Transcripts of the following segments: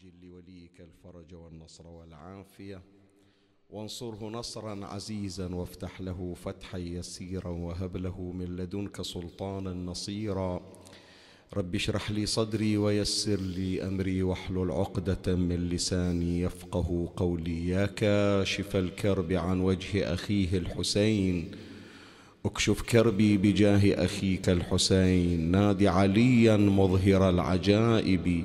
عجل لوليك الفرج والنصر والعافية. وانصره نصرا عزيزا وافتح له فتحا يسيرا وهب له من لدنك سلطانا نصيرا. رب اشرح لي صدري ويسر لي أمري واحلل عقدة من لساني يفقه قولي. يا كاشف الكرب عن وجه أخيه الحسين. اكشف كربي بجاه أخيك الحسين. نادي عليا مظهر العجائب.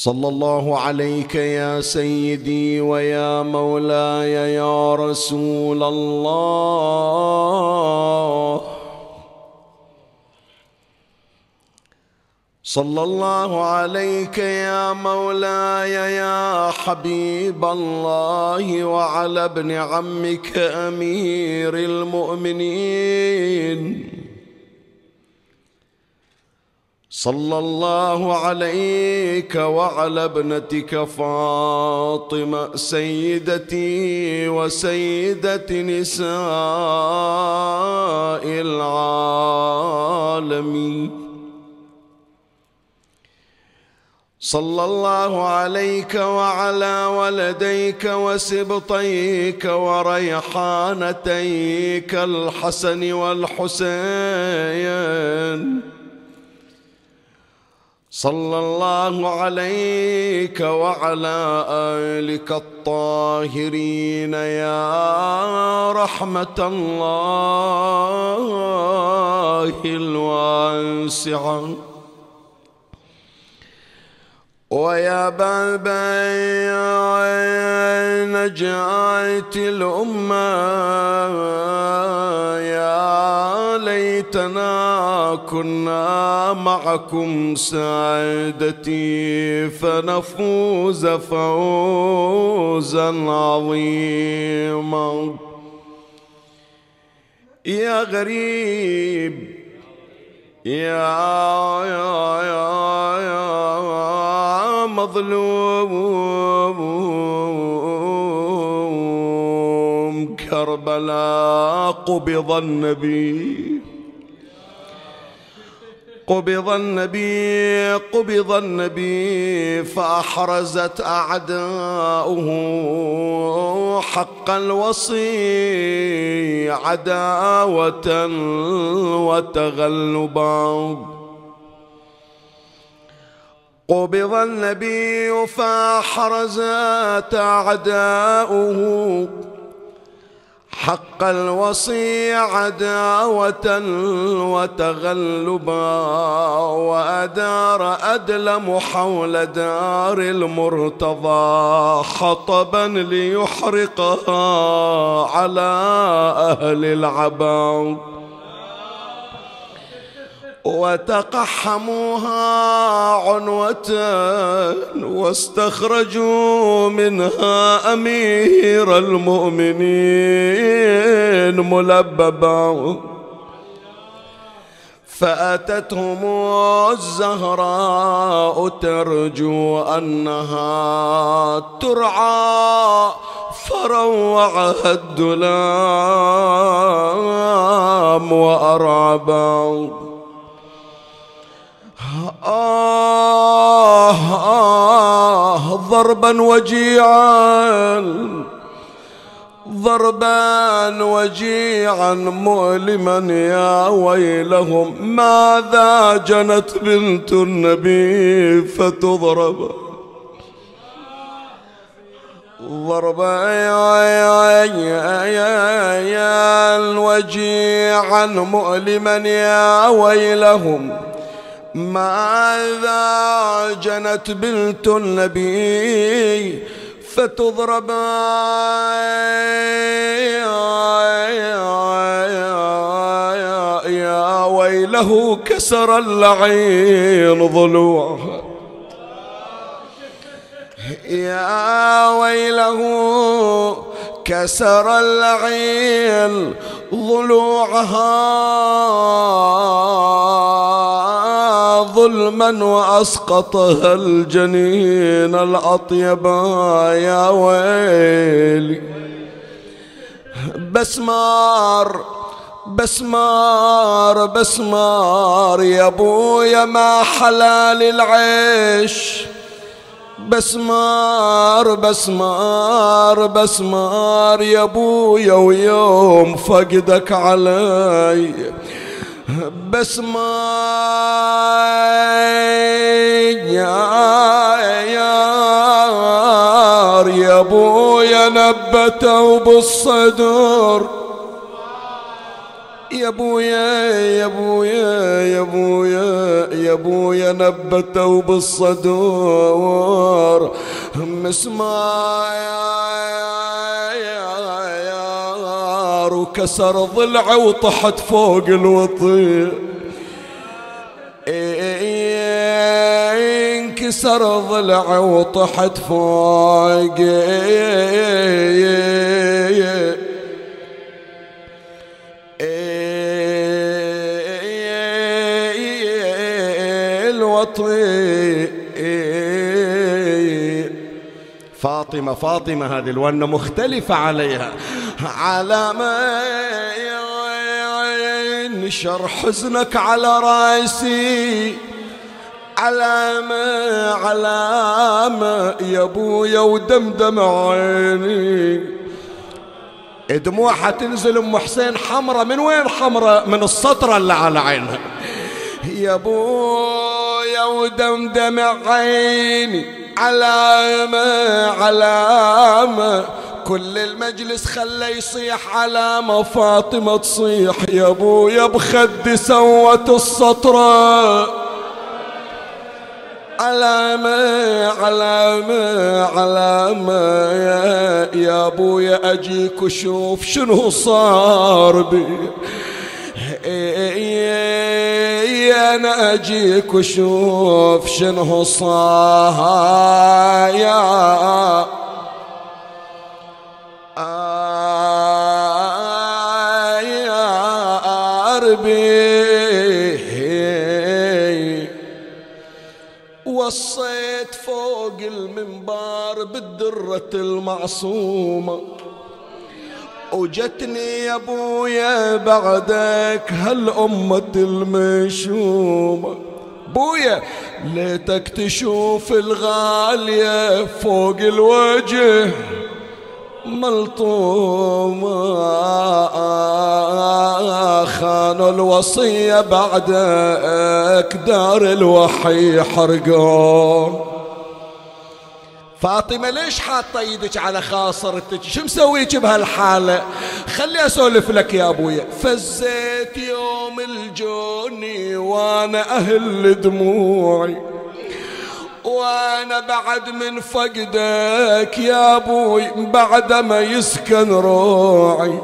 صلى الله عليك يا سيدي ويا مولاي يا رسول الله. صلى الله عليك يا مولاي يا حبيب الله وعلى ابن عمك أمير المؤمنين. صلى الله عليك وعلى ابنتك فاطمة سيدتي وسيدة نساء العالمين. صلى الله عليك وعلى ولديك وسبطيك وريحانتيك الحسن والحسين. صلى الله عليك وعلى آلك الطاهرين يا رحمة الله الواسعة. ويا باب نجاة الأمة يا ليتنا كنا معكم سعادتي فنفوز فوزا عظيما. يا غريب يا, يا مظلوم. كربلاء قبض النبي. قبض النبي قبض النبي فأحرزت أعداؤه حق الوصي عداوة وتغلبا. قبض النبي فحرزت أعداؤه. حق الوصي عداوة وتغلبا وأدار أدلم حول دار المرتضى حطبا ليحرقها على أهل العباد وتقحموها عنوة واستخرجوا منها أمير المؤمنين ملببا. فأتتهم الزهراء ترجو أنها ترعى فروعها الدلام وأرعبا. آه آه ضربا وجيعا ضربا وجيعا مؤلما يا ويلهم ماذا جنت بنت النبي فتضرب؟ ضربا وجيعا مؤلما يا ويلهم. ماذا جنت بنت النبي فتضرب يا ويله كسر اللعين ضلوعها. يا ويله كسر العين ضلوعها. ظلما وأسقطها الجنين الأطيب يا ويلي. بسمار بسمار بسمار يا أبويا ما حلال العيش بسمار بسمار بسمار يا أبويا ويوم فقدك علي. بسمار يا يا ابويا نبته بالصدر. يا ابويا يا ابويا يا ابويا يا ابويا نبته بالصدور مسمار وكسر ضلعه وطحت فوق الوطي انكسر ضلعه وطحت فوق فاطمة فاطمة هذه الونة مختلفة عليها. على ما نشر حزنك على رأسي. علامة علامة يا أبويا ودمدم عيني. دموعها تنزل أم حسين حمرة من وين حمرة من السطرة اللي على عينها. يا أبويا ودمدم عيني. علامة علامة. كل المجلس خلى يصيح علامة فاطمة تصيح. يا أبويا بخدي سوت السطرة علامة علامة علامة. يا, يا أبويا أجيك وشوف شنو صار بي. أنا أجيك وشوف شنو صار يا وصيت فوق المنبر بالدرة المعصومة. وجتني يا أبويا بعدك هالأمة المشومة؟ بويا ليتك تشوف الغالية فوق الوجه ملطومة. خانوا الوصية بعدك دار الوحي حرقون فاطمة ليش حاطة إيدك على خاصرتك؟ شو مسويك بهالحالة خلي أسولف لك يا ابويا فزيت يوم الجوني وأنا أهل دموعي. وأنا بعد من فقدك يا أبوي بعد ما يسكن روعي.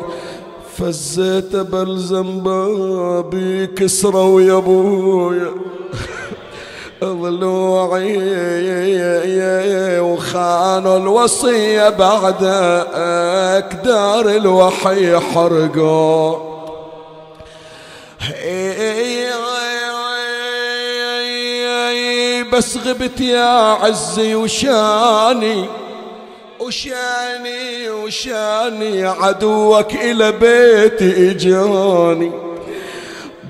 فزيت بلزم بابي كسروا يا ابويا ضلوعي وخانوا الوصية بعدك دار الوحي حرقوا بس غبت يا عزي وشاني وشاني وشاني عدوك إلى بيتي إجاني.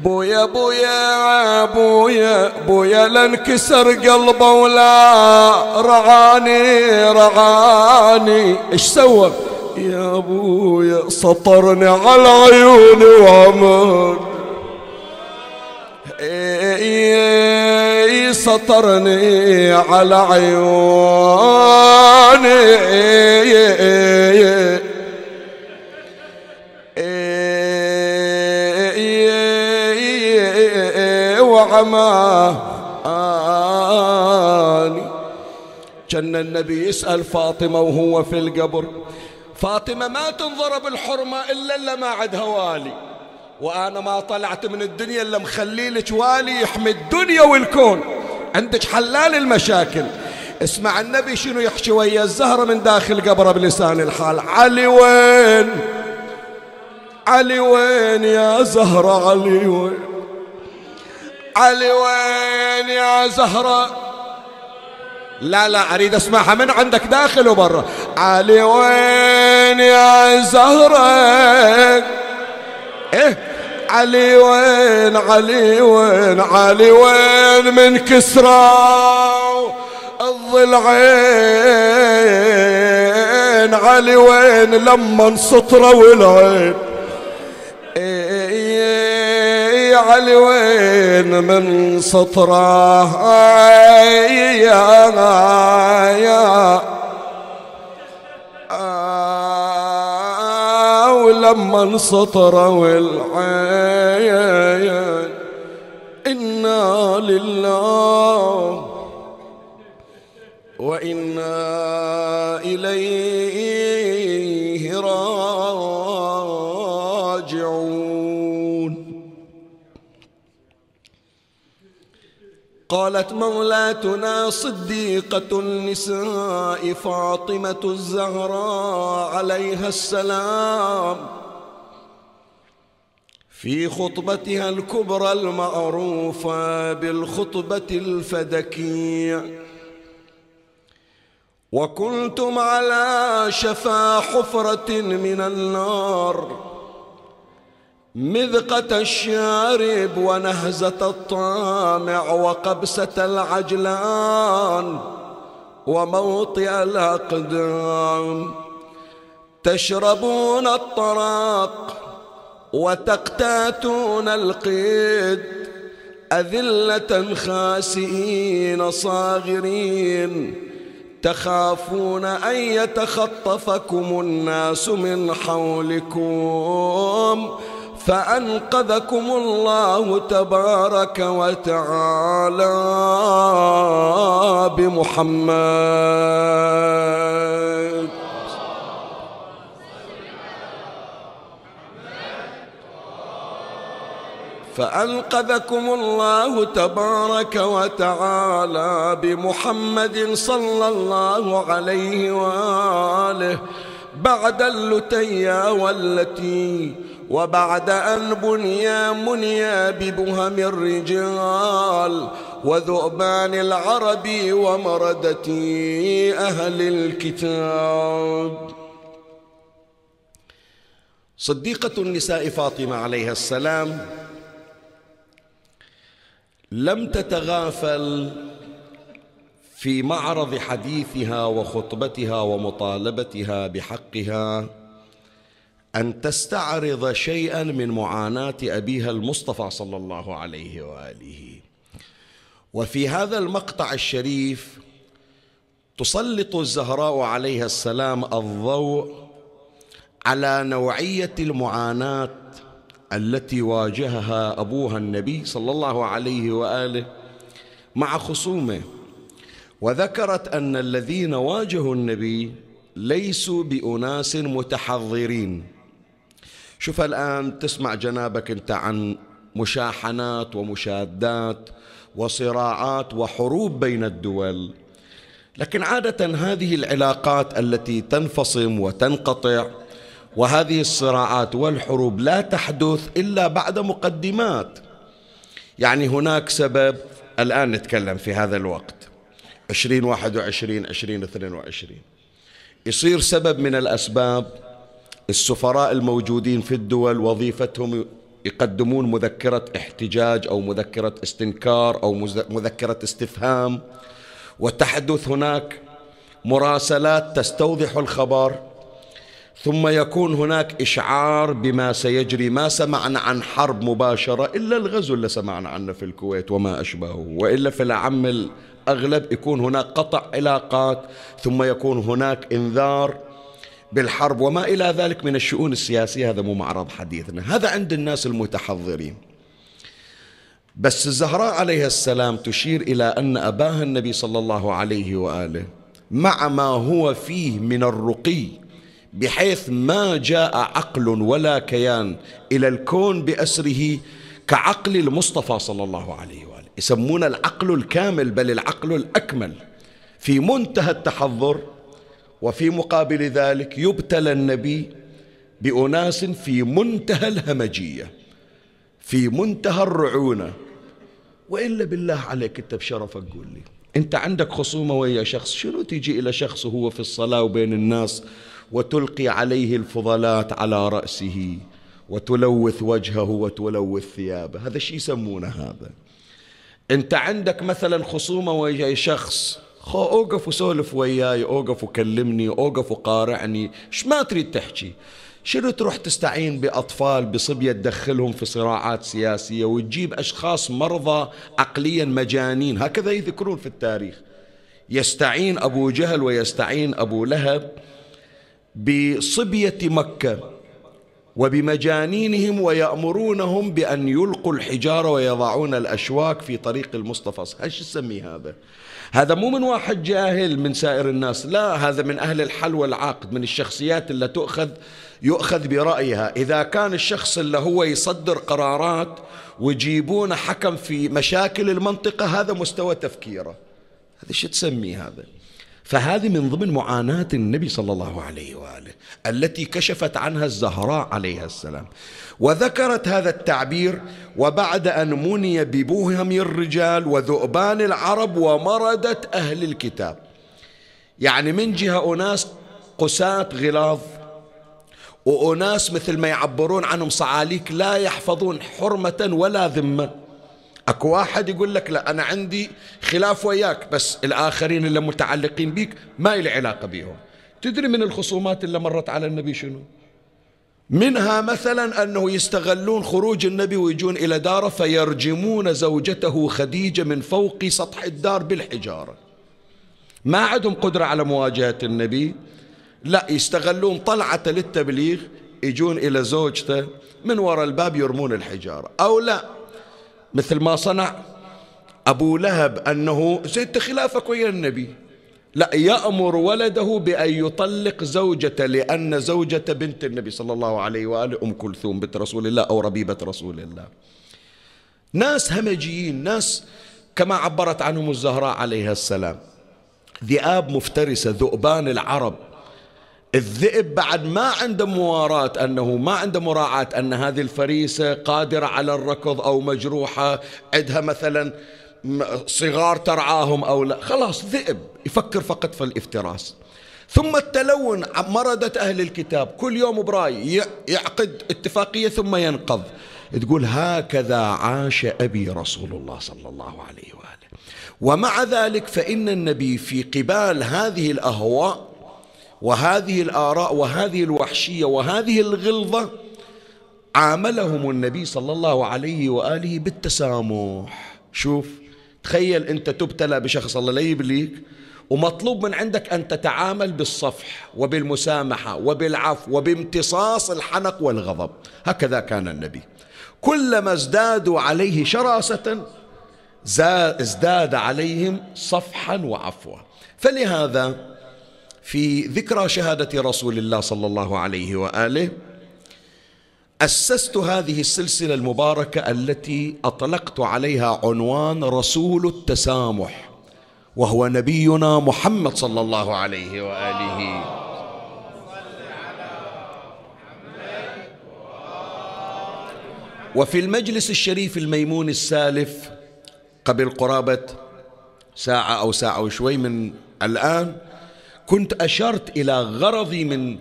بويا بويا بويا بويا لانكسر قلبه ولا رعاني رعاني. إيش سوى؟ يا ابويا سطرني على عيوني إي سطرني على عيوني. وعماني كان النبي يسأل فاطمة وهو في القبر. فاطمة ما تنضرب الحرمة إلا إلا ما عندها والي. وأنا ما طلعت من الدنيا إلا مخلي لك والي يحمي الدنيا والكون. عندك حلال المشاكل. اسمع النبي شنو يحكي ويا الزهرة من داخل قبره بلسان الحال. علي وين؟ علي وين يا زهرة؟ علي وين؟ علي وين يا زهرة؟ لا لا أريد أسمعها من عندك داخل وبرا. علي وين يا زهرة؟ إيه؟ علي وين علي وين علي وين من كسرى؟ الضلعين علي وين لما سطرة والعين علي وين من سطره يا يا ولما انسطر والعين إنا لله وإنا إليه قالت مولاتنا صديقة النساء فاطمة الزهراء عليها السلام. في خطبتها الكبرى المعروفة بالخطبة الفدكية. وكنتم على شفا حفرة من النار. مذقة الشارب ونهزة الطامع وقبسة العجلان وموطئ الأقدام. تشربون الطراق وتقتاتون القيد أذلة خاسئين صاغرين. تخافون أن يتخطفكم الناس من حولكم. فأنقذكم الله تبارك وتعالى بمحمد. فأنقذكم الله تبارك وتعالى بمحمد صلى الله عليه وآله بعد اللتيا والتي وبعد أن بني منيا ببهم الرجال وذؤبان العرب ومردة أهل الكتاب. صديقة النساء فاطمة عليها السلام لم تتغافل في معرض حديثها وخطبتها ومطالبتها بحقها. أن تستعرض شيئا من معاناة أبيها المصطفى صلى الله عليه وآله. وفي هذا المقطع الشريف تسلط الزهراء عليها السلام الضوء على نوعية المعاناة التي واجهها أبوها النبي صلى الله عليه وآله مع خصومه. وذكرت أن الذين واجهوا النبي ليسوا بأناس متحضرين. شوف الان تسمع جنابك أنت عن مشاحنات ومشادات وصراعات وحروب بين الدول. لكن عادة هذه العلاقات التي تنفصم وتنقطع وهذه الصراعات والحروب لا تحدث إلا بعد مقدمات. يعني هناك سبب الآن نتكلم في هذا الوقت. عشرين واحد وعشرين عشرين اثنين وعشرين. يصير سبب من الأسباب السفراء الموجودين في الدول وظيفتهم يقدمون مذكرة احتجاج أو مذكرة استنكار أو مذكرة استفهام. وتحدث هناك مراسلات تستوضح الخبر ثم يكون هناك إشعار بما سيجري. ما سمعنا عن حرب مباشرة إلا الغزو اللي سمعنا عنه في الكويت وما أشبهه. وإلا في العم الأغلب يكون هناك قطع علاقات ثم يكون هناك إنذار بالحرب وما إلى ذلك من الشؤون السياسية هذا مو معرض حديثنا. هذا عند الناس المتحضرين. بس الزهراء عليها السلام تشير إلى أن أباها النبي صلى الله عليه وآله مع ما هو فيه من الرقي بحيث ما جاء عقل ولا كيان إلى الكون بأسره كعقل المصطفى صلى الله عليه وآله. يسمون العقل الكامل بل العقل الأكمل. في منتهى التحضر وفي مقابل ذلك يبتلى النبي بأناس في منتهى الهمجية في منتهى الرعونة. وإلا بالله عليك أنت بشرفك قول لي. أنت عندك خصومة ويا شخص؟ شنو تجي إلى شخص وهو في الصلاة وبين الناس وتلقي عليه الفضلات على رأسه وتلوث وجهه وتلوث ثيابه؟ هذا شيء يسمونه هذا. أنت عندك مثلا خصومة ويا شخص خو أوقف وسولف وياي أوقف وكلمني أوقف وقارعني. إيش ما تريد تحكي؟ شنو تروح تستعين بأطفال بصبية تدخلهم في صراعات سياسية وتجيب أشخاص مرضى عقليا مجانين؟ هكذا يذكرون في التاريخ. يستعين أبو جهل ويستعين أبو لهب بصبية مكة وبمجانينهم ويأمرونهم بأن يلقوا الحجارة ويضعون الأشواك في طريق المصطفى. إيش تسميه هذا؟ هذا مو من واحد جاهل من سائر الناس لا هذا من أهل الحل والعقد من الشخصيات اللي تؤخذ يؤخذ برأيها. إذا كان الشخص اللي هو يصدر قرارات ويجيبون حكم في مشاكل المنطقة هذا مستوى تفكيره. هذا شو تسميه هذا؟ فهذه من ضمن معاناة النبي صلى الله عليه وآله التي كشفت عنها الزهراء عليها السلام. وذكرت هذا التعبير وبعد أن مني ببوهم الرجال وذؤبان العرب ومردة أهل الكتاب. يعني من جهة أناس قساة غلاظ وأناس مثل ما يعبرون عنهم صعاليك لا يحفظون حرمة ولا ذمة. أكو واحد يقول لك لا أنا عندي خلاف وياك بس الآخرين اللي متعلقين بيك ما لي علاقة بيهم. تدري من الخصومات اللي مرت على النبي شنو؟ منها مثلا أنه يستغلون خروج النبي ويجون إلى داره فيرجمون زوجته خديجة من فوق سطح الدار بالحجارة. ما عندهم قدرة على مواجهة النبي. لا يستغلون طلعة للتبليغ يجون إلى زوجته من وراء الباب يرمون الحجارة. أو لا مثل ما صنع أبو لهب أنه زيد خلافك ويا النبي. لا يأمر ولده بأن يطلق زوجته لأن زوجة بنت النبي صلى الله عليه وآله أم كلثوم بنت رسول الله أو ربيبة رسول الله. ناس همجيين ناس كما عبرت عنهم الزهراء عليها السلام. ذئاب مفترسة ذؤبان العرب. الذئب بعد ما عنده مواراة أنه ما عنده مراعاة أن هذه الفريسة قادرة على الركض أو مجروحة. عندها مثلا صغار ترعاهم أو لا. خلاص ذئب. يفكر فقط في الافتراس. ثم التلون مردة أهل الكتاب. كل يوم براي يعقد اتفاقية ثم ينقض. تقول هكذا عاش أبي رسول الله صلى الله عليه وآله. ومع ذلك فإن النبي في قبال هذه الأهواء وهذه الآراء وهذه الوحشية وهذه الغلظة عاملهم النبي صلى الله عليه وآله بالتسامح. شوف تخيل أنت تبتلى بشخص الله لا يبليك. ومطلوب من عندك أن تتعامل بالصفح وبالمسامحة وبالعفو وبامتصاص الحنق والغضب. هكذا كان النبي. كلما ازدادوا عليه شراسة ازداد عليهم صفحا وعفوا. فلهذا في ذكرى شهادة رسول الله صلى الله عليه وآله أسست هذه السلسلة المباركة التي أطلقت عليها عنوان رسول التسامح وهو نبينا محمد صلى الله عليه وآله. وفي المجلس الشريف الميمون السالف قبل قرابة ساعة أو ساعة وشوي من الآن كنت أشرت إلى غرضي من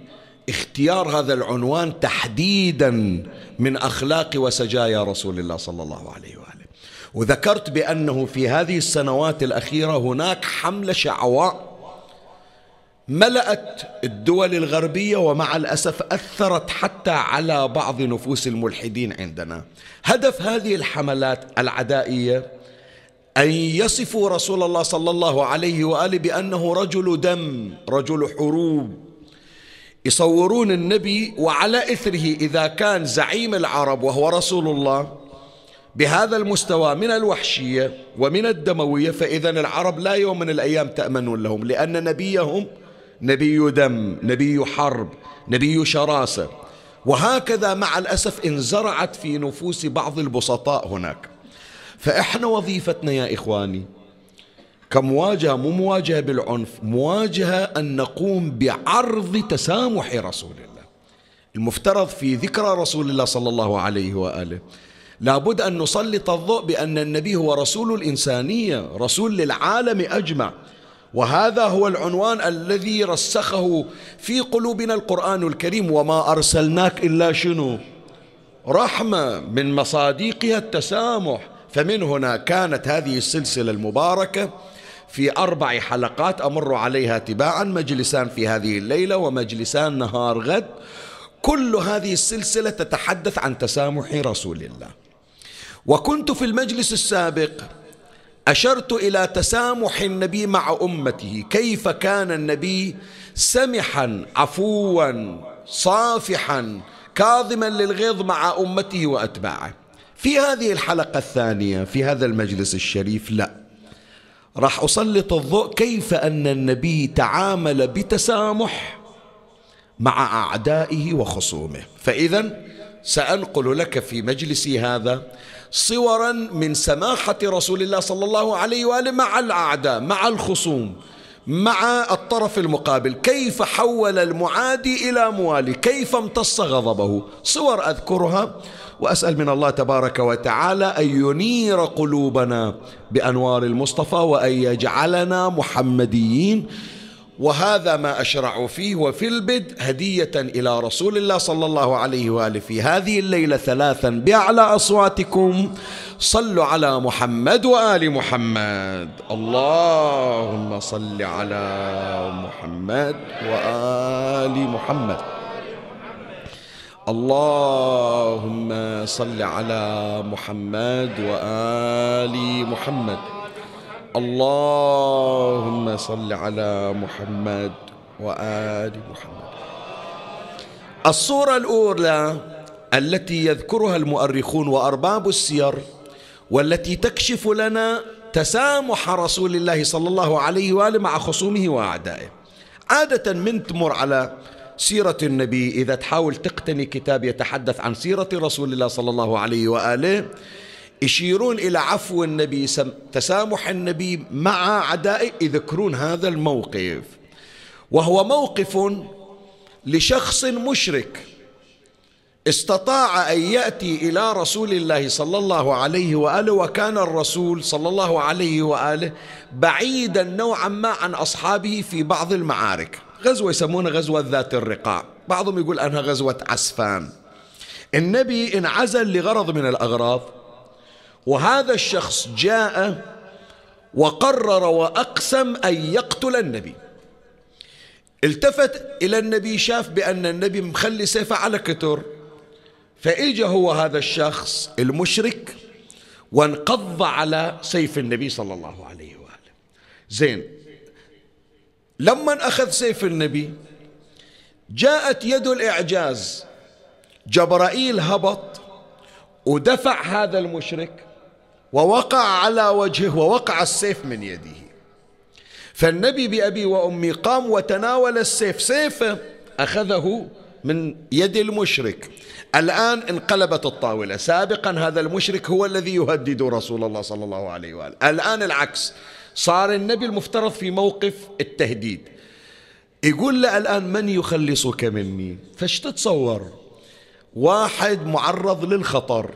اختيار هذا العنوان تحديدا من أخلاق وسجايا رسول الله صلى الله عليه وآله. وذكرت بأنه في هذه السنوات الأخيرة هناك حملة شعواء ملأت الدول الغربية ومع الأسف أثرت حتى على بعض نفوس الملحدين عندنا. هدف هذه الحملات العدائية أن يصفوا رسول الله صلى الله عليه وآله بأنه رجل دم رجل حروب. يصورون النبي وعلى إثره إذا كان زعيم العرب وهو رسول الله بهذا المستوى من الوحشية ومن الدموية فإذا العرب لا يوم من الأيام تأمنون لهم لأن نبيهم نبي دم نبي حرب نبي شراسة. وهكذا مع الأسف انزرعت في نفوس بعض البسطاء هناك. فإحنا وظيفتنا يا إخواني كمواجهة مو مواجهة بالعنف مواجهة أن نقوم بعرض تسامح رسول الله. المفترض في ذكرى رسول الله صلى الله عليه وآله لابد أن نسلط الضوء بأن النبي هو رسول الإنسانية رسول للعالم أجمع. وهذا هو العنوان الذي رسخه في قلوبنا القرآن الكريم وما أرسلناك إلا شنو؟ رحمة من مصاديقها التسامح. فمن هنا كانت هذه السلسلة المباركة في أربع حلقات أمر عليها تباعا مجلسان في هذه الليلة ومجلسان نهار غد. كل هذه السلسلة تتحدث عن تسامح رسول الله. وكنت في المجلس السابق أشرت إلى تسامح النبي مع أمته. كيف كان النبي سمحا عفوا صافحا كاظما للغيظ مع أمته وأتباعه. في هذه الحلقة الثانية في هذا المجلس الشريف لا. راح أسلط الضوء كيف أن النبي تعامل بتسامح مع أعدائه وخصومه. فإذا سأنقل لك في مجلسي هذا صورا من سماحة رسول الله صلى الله عليه وآله مع الأعداء مع الخصوم مع الطرف المقابل. كيف حول المعادي إلى موالي؟ كيف امتص غضبه؟ صور أذكرها. وأسأل من الله تبارك وتعالى أن ينير قلوبنا بأنوار المصطفى وأن يجعلنا محمديين. وهذا ما أشرع فيه وفي البدء هدية إلى رسول الله صلى الله عليه وآله في هذه الليلة ثلاثا بأعلى أصواتكم. صلوا على محمد وآل محمد. اللهم صل على محمد وآل محمد. اللهم صل على محمد وآل محمد. اللهم صل على محمد وآل محمد. الصورة الأولى التي يذكرها المؤرخون وأرباب السير والتي تكشف لنا تسامح رسول الله صلى الله عليه وآله مع خصومه وأعدائه. عادة من تمر على سيرة النبي إذا تحاول تقتني كتاب يتحدث عن سيرة رسول الله صلى الله عليه وآله يشيرون إلى عفو النبي تسامح النبي مع عدائه يذكرون هذا الموقف. وهو موقف لشخص مشرك. استطاع أن يأتي إلى رسول الله صلى الله عليه وآله وكان الرسول صلى الله عليه وآله بعيدا نوعا ما عن أصحابه في بعض المعارك. غزوة يسمونها غزوة ذات الرقاع. بعضهم يقول أنها غزوة عسفان. النبي انعزل لغرض من الأغراض وهذا الشخص جاء وقرر وأقسم أن يقتل النبي. التفت إلى النبي شاف بأن النبي مخلي سيفه على كتر فإجا هو هذا الشخص المشرك وانقض على سيف النبي صلى الله عليه وآله. زين لما أخذ سيف النبي جاءت يد الإعجاز. جبرائيل هبط ودفع هذا المشرك ووقع على وجهه ووقع السيف من يده. فالنبي بأبي وأمي قام وتناول السيف. سيفه أخذه من يد المشرك. الآن انقلبت الطاولة. سابقا هذا المشرك هو الذي يهدد رسول الله صلى الله عليه وآله. الآن العكس. صار النبي المفترض في موقف التهديد. يقول له الآن من يخلصك مني؟ فاش تتصور واحد معرض للخطر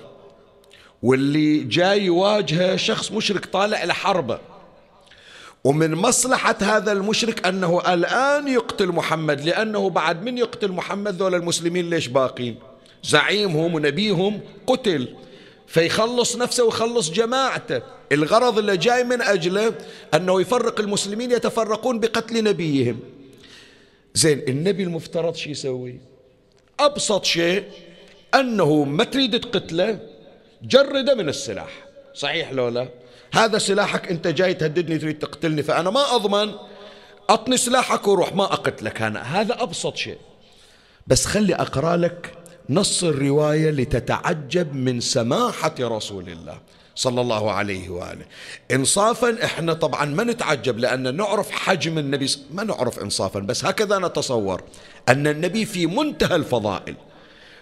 واللي جاي يواجهه شخص مشرك طالع لحربه ومن مصلحة هذا المشرك أنه الآن يقتل محمد لأنه بعد من يقتل محمد ذول المسلمين ليش باقين؟ زعيمهم ونبيهم قتل. فيخلص نفسه ويخلص جماعته. الغرض اللي جاي من أجله أنه يفرق المسلمين يتفرقون بقتل نبيهم. زين النبي المفترض شو يسوي؟ أبسط شيء أنه ما تريد تقتله جرده من السلاح. صحيح لو لا؟ هذا سلاحك أنت جاي تهددني تريد تقتلني فأنا ما أضمن. أعطني سلاحك وروح ما أقتلك أنا. هذا أبسط شيء. بس خلي أقرأ لك نص الرواية لتتعجب من سماحة رسول الله صلى الله عليه وآله. إنصافا إحنا طبعا ما نتعجب لأن نعرف حجم النبي ما نعرف إنصافا بس هكذا نتصور أن النبي في منتهى الفضائل.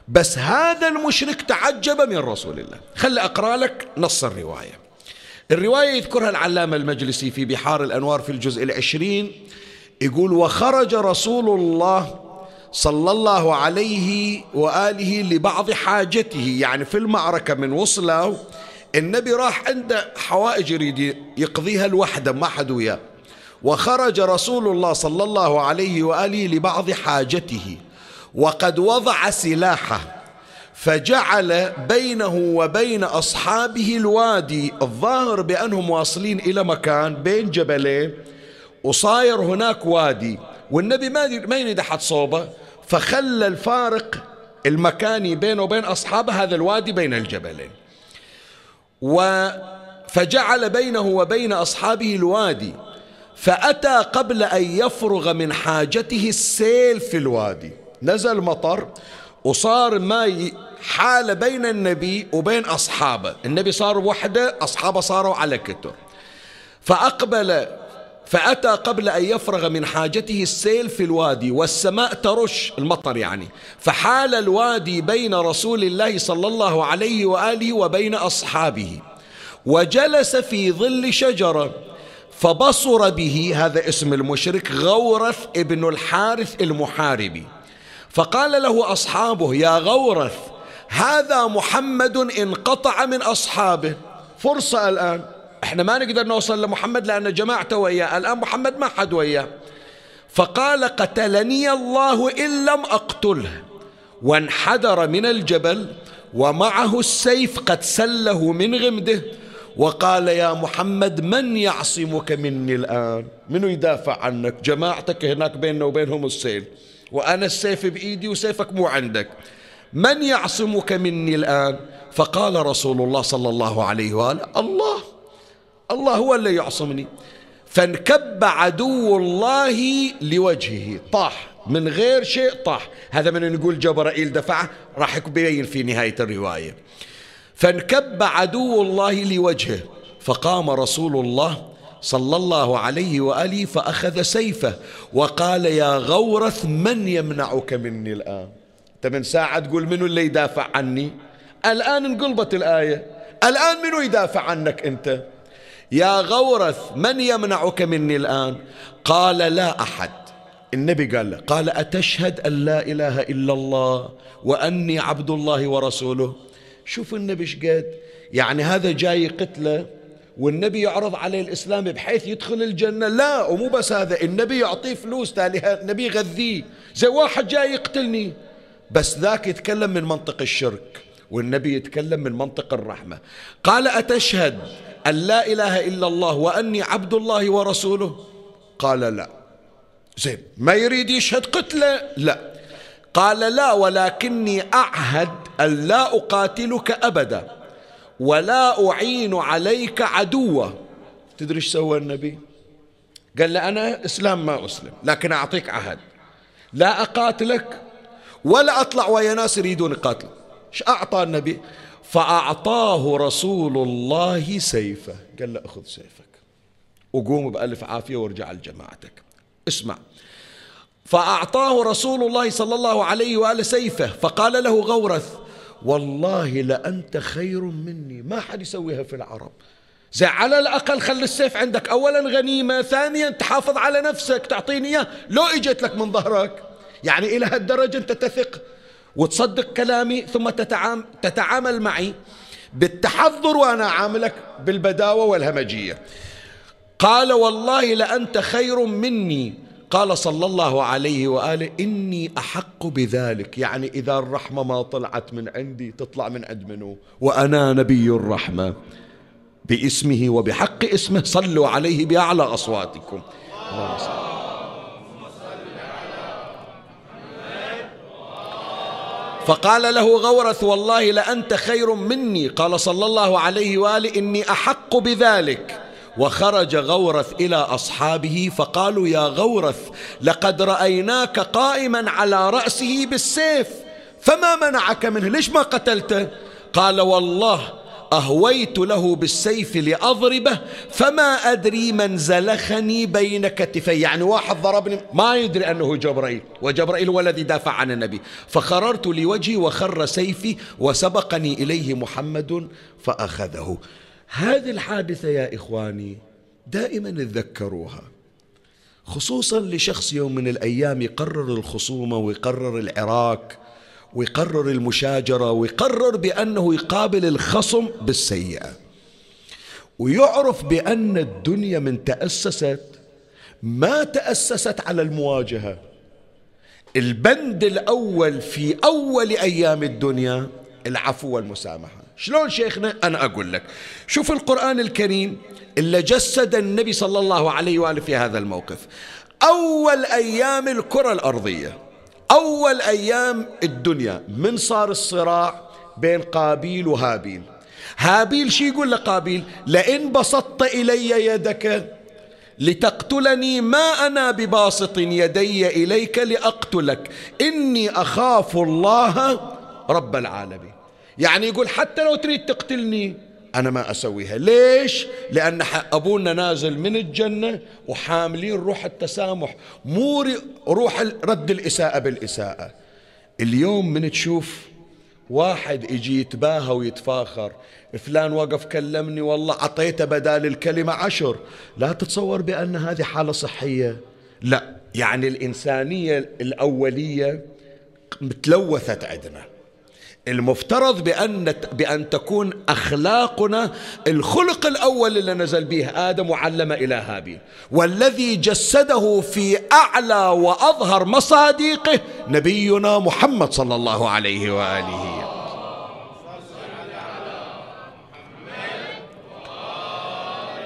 بس هذا المشرك تعجب من رسول الله. خلي أقرأ لك نص الرواية. الرواية يذكرها العلامة المجلسي في بحار الأنوار في الجزء العشرين يقول وخرج رسول الله صلى الله عليه وآله لبعض حاجته. يعني في المعركة من وصلوا النبي راح عنده حوائج يريد يقضيها لوحده ما حد وياه. وخرج رسول الله صلى الله عليه وآله لبعض حاجته. وقد وضع سلاحه فجعل بينه وبين أصحابه الوادي الظاهر بأنهم واصلين إلى مكان بين جبلين. وصاير هناك وادي. والنبي ما ما يريد أحد صوبة. فخلى الفارق المكاني بينه وبين أصحابه هذا الوادي بين الجبلين. و فجعل بينه وبين أصحابه الوادي. فأتى قبل أن يفرغ من حاجته السيل في الوادي. نزل مطر وصار ماء حال بين النبي وبين أصحابه. النبي صار وحده أصحابه صاروا على كتر. فأقبل فأتى قبل أن يفرغ من حاجته السيل في الوادي والسماء ترش المطر يعني. فحال الوادي بين رسول الله صلى الله عليه وآله وبين أصحابه. وجلس في ظل شجرة فبصر به هذا اسم المشرك غورث ابن الحارث المحاربي. فقال له أصحابه يا غورث هذا محمد انقطع من أصحابه. فرصة الآن. إحنا ما نقدر نوصل لمحمد لأن جماعته وياه. الآن محمد ما حد وياه. فقال قتلني الله إن لم أقتله. وانحدر من الجبل ومعه السيف قد سله من غمده. وقال يا محمد من يعصمك مني الآن؟ منو يدافع عنك؟ جماعتك هناك بيننا وبينهم السيل وأنا السيف بإيدي وسيفك مو عندك. من يعصمك مني الآن؟ فقال رسول الله صلى الله عليه وآله الله. الله هو اللي يعصمني. فانكب عدو الله لوجهه. طاح. من غير شيء طاح. هذا من نقول جبرائيل دفعه. راح يبين في نهاية الرواية. فانكب عدو الله لوجهه. فقام رسول الله صلى الله عليه وآله فأخذ سيفه وقال يا غورث من يمنعك مني الآن؟ أنت من ساعة تقول منو اللي يدافع عني؟ الآن انقلبت الآية. الآن منو يدافع عنك أنت؟ يا غورث من يمنعك مني الآن؟ قال لا أحد. النبي قال له قال أتشهد أن لا إله إلا الله وأني عبد الله ورسوله. شوف النبي قد يعني هذا جاي قتله والنبي يعرض عليه الإسلام بحيث يدخل الجنة. لا ومو بس هذا النبي يعطيه فلوس تالي النبي يغذيه. زي واحد جاي يقتلني. بس ذاك يتكلم من منطق الشرك والنبي يتكلم من منطق الرحمة. قال أتشهد. أن لا إله إلا الله وأني عبد الله ورسوله؟ قال لا. زين ما يريد يشهد قتله؟ لا. قال لا ولكني أعهد أن لا أقاتلك أبدا ولا أعين عليك عدوا تدري إيش سوى النبي؟ قال له أنا إسلام ما أسلم لكن أعطيك عهد. لا أقاتلك ولا أطلع ويا ناس يريدون يقاتلوا إيش أعطى النبي؟ فأعطاه رسول الله سيفه. قال له أخذ سيفك وقوم بألف عافية وارجع لجماعتك. اسمع. فأعطاه رسول الله صلى الله عليه وآله سيفه. فقال له غورث والله لأنت خير مني. ما حد يسويها في العرب. زي على الأقل خلي السيف عندك. أولا غنيمة ثانيا تحافظ على نفسك تعطيني إياه. لو إجت لك من ظهرك يعني إلى هالدرجة أنت تثق. وتصدق كلامي ثم تتعامل, تتعامل معي بالتحضر وأنا عاملك بالبداوة والهمجية. قال والله لأنت خير مني. قال صلى الله عليه وآله إني أحق بذلك. يعني إذا الرحمة ما طلعت من عندي تطلع من عند منو؟ وأنا نبي الرحمة. باسمه وبحق اسمه صلوا عليه بأعلى أصواتكم. فقال له غورث والله لأنت خير مني. قال صلى الله عليه وآله إني أحق بذلك. وخرج غورث إلى أصحابه فقالوا يا غورث لقد رأيناك قائما على رأسه بالسيف فما منعك منه؟ ليش ما قتلته؟ قال والله أهويت له بالسيف لأضربه فما أدري من زلخني بين كتفي. يعني واحد ضربني ما يدري أنه جبرائيل وجبرائيل هو الذي دافع عن النبي. فخررت لوجهي وخر سيفي وسبقني إليه محمد فأخذه. هذه الحادثة يا إخواني دائما تذكروها خصوصا لشخص يوم من الأيام يقرر الخصومة ويقرر العراك ويقرر المشاجرة ويقرر بأنه يقابل الخصم بالسيئة. ويعرف بأن الدنيا من تأسست ما تأسست على المواجهة. البند الأول في أول أيام الدنيا العفو والمسامحة. شلون شيخنا؟ أنا أقول لك شوف القرآن الكريم إلا جسد النبي صلى الله عليه وآله في هذا الموقف. أول أيام الكرة الأرضية. أول أيام الدنيا من صار الصراع بين قابيل وهابيل. هابيل شي يقول لقابيل؟ لئن بسطت إلي يدك لتقتلني ما أنا بباسط يدي إليك لأقتلك إني أخاف الله رب العالمين. يعني يقول حتى لو تريد تقتلني أنا ما أسويها. ليش؟ لأن أبونا نازل من الجنة وحاملين روح التسامح. مو روح رد الإساءة بالإساءة. اليوم من تشوف واحد يجي يتباهى ويتفاخر. فلان وقف كلمني والله عطيته بدال الكلمة عشر. لا تتصور بأن هذه حالة صحية. لا يعني الإنسانية الأولية متلوثت عندنا. المفترض بأن بأن تكون أخلاقنا الخلق الأول اللي نزل به آدم وعلم إلى هابيل والذي جسده في أعلى وأظهر مصادقه نبينا محمد صلى الله عليه وآله.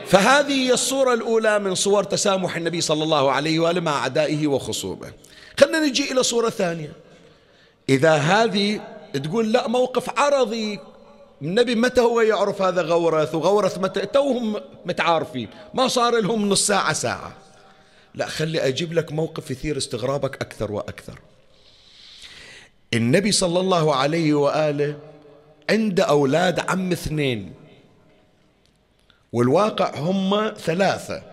فهذه هي الصورة الأولى من صور تسامح النبي صلى الله عليه وآله مع أعدائه وخصومه. خلنا نجي إلى صورة ثانية. إذا هذه تقول لا موقف عرضي. النبي متى هو يعرف هذا غورث؟ وغورث متى؟ توهم متعارفين. ما صار لهم نص ساعة ساعة. لا خلي أجيب لك موقف يثير استغرابك أكثر وأكثر. النبي صلى الله عليه وآله عنده أولاد عم اثنين. والواقع هم ثلاثة.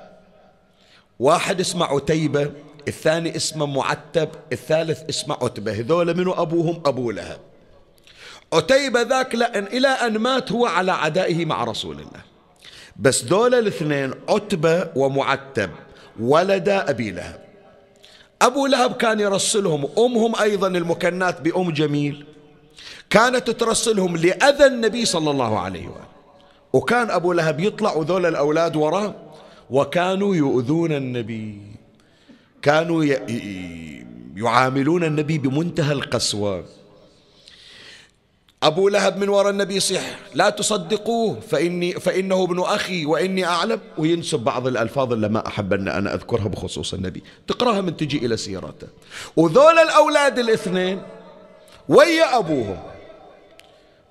واحد اسمه عتيبة الثاني اسمه معتب الثالث اسمه عتبة. هذول منو؟ أبوهم أبو لهب. عتيبة ذاك لأن إلى أن مات هو على عدائه مع رسول الله. بس دول الاثنين عتبة ومعتب ولد أبي لهب. أبو لهب كان يرسلهم أمهم أيضا المكنات بأم جميل. كانت ترسلهم لأذى النبي صلى الله عليه وآله. وكان أبو لهب يطلع وذول الأولاد وراه وكانوا يؤذون النبي. كانوا يعاملون النبي بمنتهى القسوة. أبو لهب من وراء النبي يصيح لا تصدقوه فإني فإنه ابن أخي وإني أعلم. وينسب بعض الألفاظ اللي ما أحب أن أنا أذكرها بخصوص النبي. تقرأها من تجي إلى سيرته. وذول الأولاد الاثنين ويا أبوهم.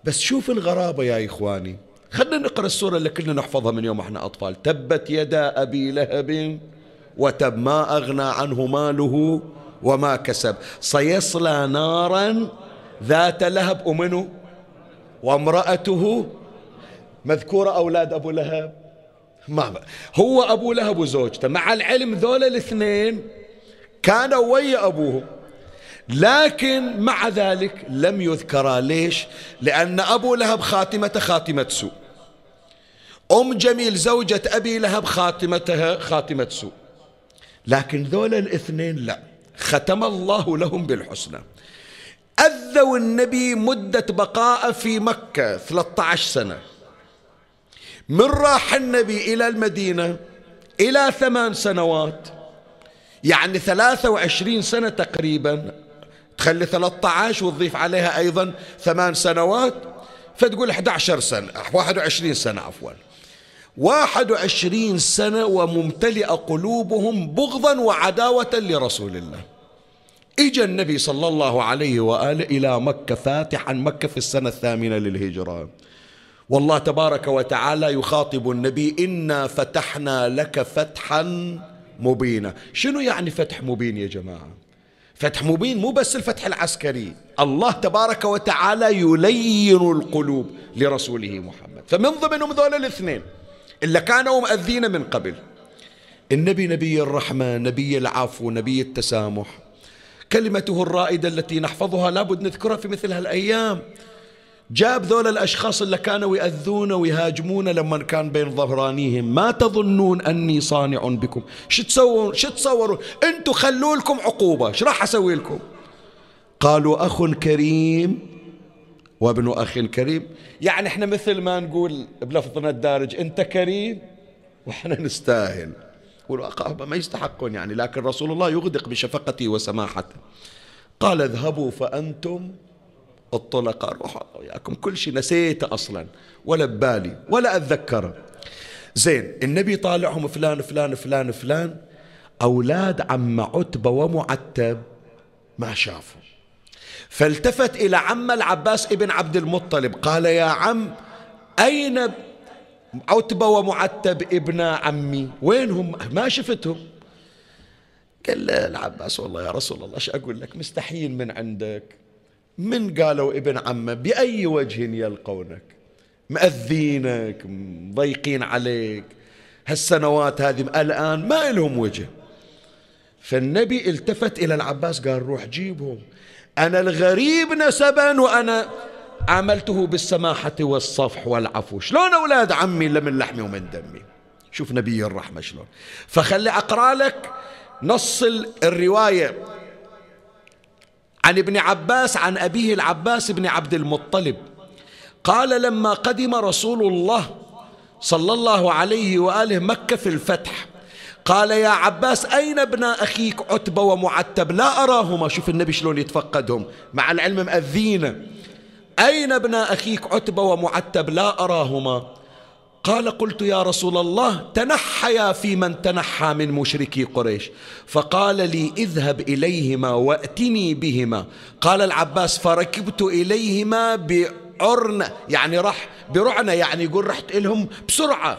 بس شوف الغرابة يا إخواني. خلنا نقرأ السورة اللي كلنا نحفظها من يوم إحنا أطفال. تبت يدا أبي لهب وتب ما أغنى عنه ماله وما كسب. سيصلى نارا ذات لهب ومنه وامرأته مذكورة أولاد أبو لهب. ما هو أبو لهب وزوجته. مع العلم ذول الاثنين كانوا ويا أبوهم. لكن مع ذلك لم يذكرا. ليش؟ لأن أبو لهب خاتمة خاتمة سوء. أم جميل زوجة أبي لهب خاتمتها خاتمة سوء. لكن ذول الاثنين لا. ختم الله لهم بالحسنى. أذوا النبي مدة بقاء في مكة 13 سنة. من راح النبي إلى المدينة إلى ثمان سنوات. يعني 23 سنة تقريبا. تخلي 13 وتضيف عليها أيضا ثمان سنوات. فتقول 11 سنة 21 سنة عفوا. 21 سنة وممتلئ قلوبهم بغضا وعداوة لرسول الله. اجى النبي صلى الله عليه وآله إلى مكة فاتحا مكة في السنة الثامنة للهجرة. والله تبارك وتعالى يخاطب النبي إنا فتحنا لك فتحا مبينا. شنو يعني فتح مبين يا جماعة؟ فتح مبين مو بس الفتح العسكري. الله تبارك وتعالى يلين القلوب لرسوله محمد. فمن ضمنهم ذول الاثنين اللي كانوا مؤذين من قبل. النبي نبي الرحمة نبي العفو نبي التسامح. كلمته الرائدة التي نحفظها. لابد نذكرها في مثل هالأيام. جاب ذول الأشخاص اللي كانوا يأذون ويهاجمون لما كان بين ظهرانيهم. ما تظنون أني صانع بكم. شو تسوون؟ شو تصورون؟ أنتم خلوا لكم عقوبة. شو راح أسوي لكم؟ قالوا أخ كريم وابن أخ كريم. يعني إحنا مثل ما نقول بلفظنا الدارج أنت كريم وإحنا نستاهل. ما يستحقون يعني لكن رسول الله يغدق بشفقته وسماحته قال اذهبوا فأنتم الطلقاء روحوا وياكم كل شيء نسيته أصلا ولا ببالي ولا أتذكره زين النبي طالعهم فلان فلان فلان فلان. أولاد عم عتبة ومعتب ما شافوا. فالتفت إلى عم العباس ابن عبد المطلب قال يا عم أين عتبة ومعتب ابن عمي. وينهم ما شفتهم. قال له العباس والله يا رسول الله إيش أقول لك؟ مستحيين من عندك. من قالوا ابن عمه؟ بأي وجه يلقونك؟ مأذينك مضيقين عليك. هالسنوات هذه الآن ما لهم وجه. فالنبي التفت إلى العباس قال روح جيبهم. أنا الغريب نسبا وأنا عاملته بالسماحة والصفح والعفو. شلون أولاد عمي اللي من لحمي ومن دمي؟ شوف نبي الرحمة شلون. فخلي أقرأ لك نص الرواية عن ابن عباس عن أبيه العباس بن عبد المطلب. قال لما قدم رسول الله صلى الله عليه وآله مكة في الفتح قال يا عباس أين ابن أخيك عتبة ومعتب؟ لا أراهما. شوف النبي شلون يتفقدهم. مع العلم مأذين أين ابن أخيك عتبة ومعتب؟ لا أراهما. قال قلت يا رسول الله تنحيا في من تنحى من مشركي قريش. فقال لي اذهب إليهما وأتني بهما. قال العباس فركبت إليهما بعرنة يعني راح برعنة يعني يقول رحت إلهم بسرعة.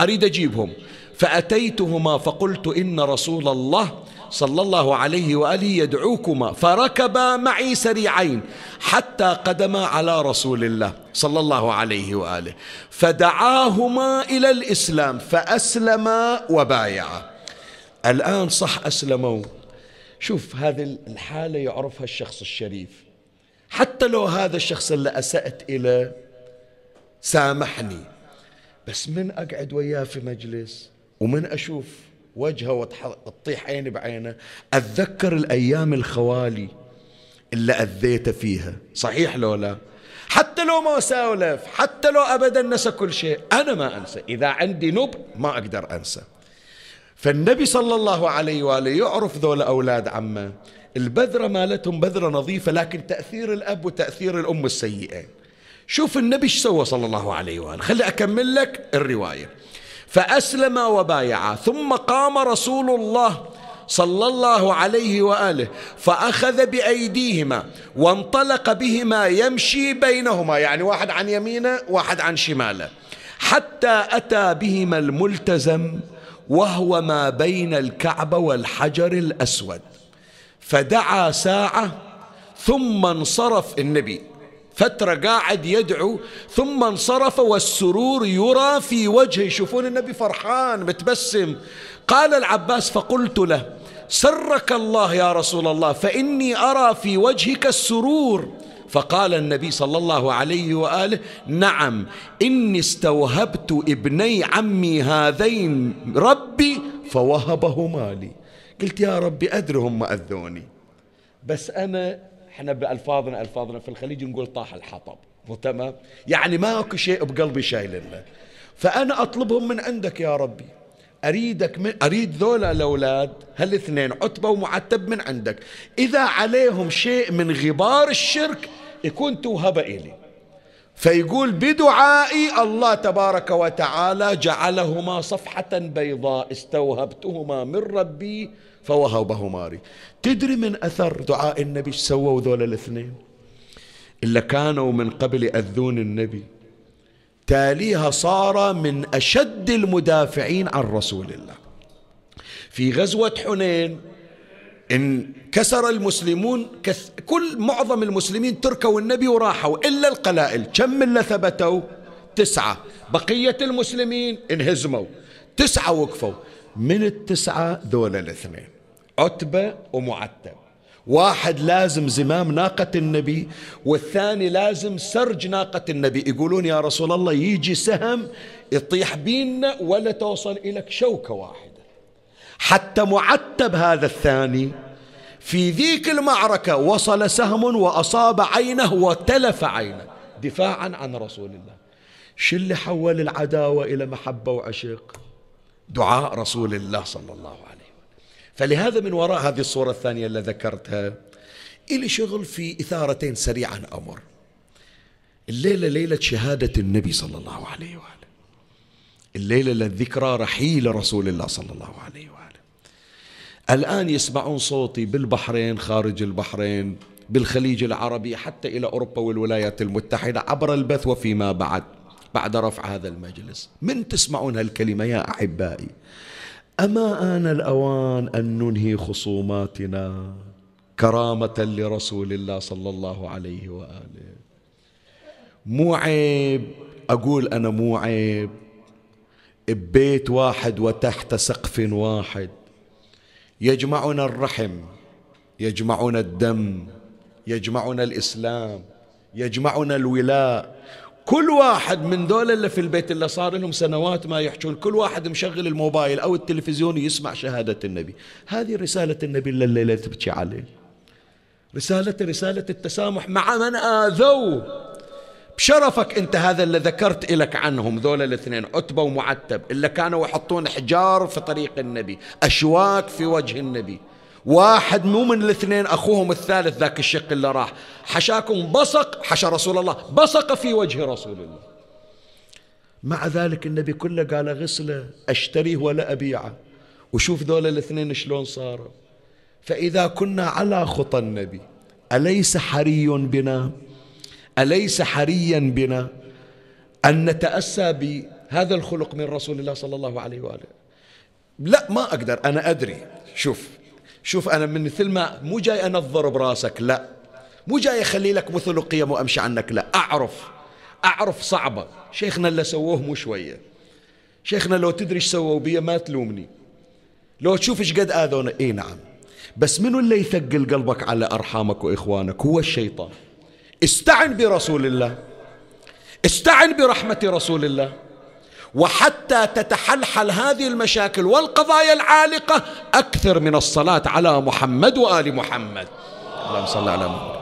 أريد أجيبهم. فأتيتهما فقلت إن رسول الله صلى الله عليه وآله يدعوكما فركبا معي سريعين حتى قدما على رسول الله صلى الله عليه وآله. فدعاهما إلى الإسلام فأسلما وبايعا. الآن صح أسلموا. شوف هذه الحالة يعرفها الشخص الشريف. حتى لو هذا الشخص اللي أسأت إلى سامحني بس من أقعد وياه في مجلس ومن أشوف وجهه وتطيح عيني بعينه. أتذكر الأيام الخوالي اللي أذيت فيها. صحيح لو لا؟ حتى لو ما سولف حتى لو أبدا نسى كل شيء أنا ما أنسى. إذا عندي نب ما أقدر أنسى. فالنبي صلى الله عليه وآله يعرف ذول أولاد عمه. البذرة مالتهم بذرة نظيفة لكن تأثير الأب وتأثير الأم السيئين شوف النبي إيش سوى صلى الله عليه وآله. خلي أكمل لك الرواية. فأسلم وبايعا ثم قام رسول الله صلى الله عليه وآله فأخذ بأيديهما وانطلق بهما يمشي بينهما يعني واحد عن يمينه واحد عن شماله حتى أتى بهما الملتزم وهو ما بين الكعبة والحجر الأسود. فدعا ساعة ثم انصرف النبي. فترة قاعد يدعو ثم انصرف والسرور يرى في وجهه. يشوفون النبي فرحان متبسم. قال العباس فقلت له سرك الله يا رسول الله فإني أرى في وجهك السرور. فقال النبي صلى الله عليه وآله نعم إني استوهبت ابني عمي هذين ربي فوهبهما لي. قلت يا ربي ادري هم أذوني. بس أنا إحنا بألفاظنا ألفاظنا في الخليج نقول طاح الحطب. تمام؟ يعني ما اكو شيء بقلبي شايل فأنا أطلبهم من عندك يا ربي. أريدك من أريد ذولا الأولاد هالاثنين عتبة ومعتب من عندك. إذا عليهم شيء من غبار الشرك يكون توهب إلي. فيقول بدعائي الله تبارك وتعالى جعلهما صفحة بيضاء استوهبتهما من ربي فوهبهما لي. تدري من أثر دعاء النبي سووا ذول الاثنين؟ إلا كانوا من قبل أذون النبي. تاليها صار من أشد المدافعين عن رسول الله. في غزوة حنين انكسر المسلمون كل معظم المسلمين تركوا النبي وراحوا إلا القلائل. كم اللي ثبتوا؟ تسعة. بقية المسلمين انهزموا. تسعة وقفوا. من التسعة ذول الاثنين. عتبة ومعتب. واحد لازم زمام ناقة النبي والثاني لازم سرج ناقة النبي. يقولون يا رسول الله يجي سهم يطيح بينا ولا توصل إليك شوكة واحدة. حتى معتب هذا الثاني في ذيك المعركة وصل سهم وأصاب عينه وتلف عينه. دفاعا عن رسول الله. شو اللي حول العداوة إلى محبة وعشق؟ دعاء رسول الله صلى الله عليه وسلم. فلهذا من وراء هذه الصورة الثانية اللي ذكرتها إلي شغل في إثارتين سريعا أمر. الليلة ليلة شهادة النبي صلى الله عليه وآله. الليلة للذكرى رحيل رسول الله صلى الله عليه وآله. الآن يسمعون صوتي بالبحرين خارج البحرين بالخليج العربي حتى إلى أوروبا والولايات المتحدة عبر البث وفيما بعد. بعد رفع هذا المجلس. من تسمعون هالكلمة يا أحبائي؟ أما آن الأوان أن ننهي خصوماتنا كرامة لرسول الله صلى الله عليه وآله. مو عيب أقول أنا مو عيب. ببيت واحد وتحت سقف واحد. يجمعنا الرحم يجمعنا الدم يجمعنا الإسلام يجمعنا الولاء. كل واحد من دول اللي في البيت اللي صار لهم سنوات ما يحجون كل واحد مشغل الموبايل أو التلفزيون يسمع شهادة النبي. هذه رسالة النبي اللي الليلة تبكي عليه. رسالة رسالة التسامح مع من آذوه بشرفك أنت هذا اللي ذكرت لك عنهم ذول الاثنين عتبة ومعتب اللي كانوا يحطون حجار في طريق النبي أشواك في وجه النبي. واحد مو من الاثنين أخوهم الثالث ذاك الشق اللي راح. حشاكم بصق حشى رسول الله بصق في وجه رسول الله. مع ذلك النبي كله قال غسله أشتريه ولا أبيعه. وشوف ذول الاثنين شلون صاروا. فإذا كنا على خطى النبي أليس حري بنا؟ أليس حريا بنا أن نتأسى بهذا الخلق من رسول الله صلى الله عليه وآله؟ لا ما أقدر أنا أدري. شوف شوف أنا من مثل ما مو جاي أنظر براسك لا. مو جاي أخلي لك مثل وقيم وأمشي عنك لا. أعرف. أعرف صعبة. شيخنا اللي سووه مو شوية. شيخنا لو تدري إيش سووا بي ما تلومني. لو تشوف إيش قد آذونا إي نعم. بس منو اللي يثقل قلبك على أرحامك وإخوانك؟ هو الشيطان. استعن برسول الله. استعن برحمة رسول الله. وحتى تتحلحل هذه المشاكل والقضايا العالقة أكثر من الصلاة على محمد وآل محمد. اللهم صل على محمد.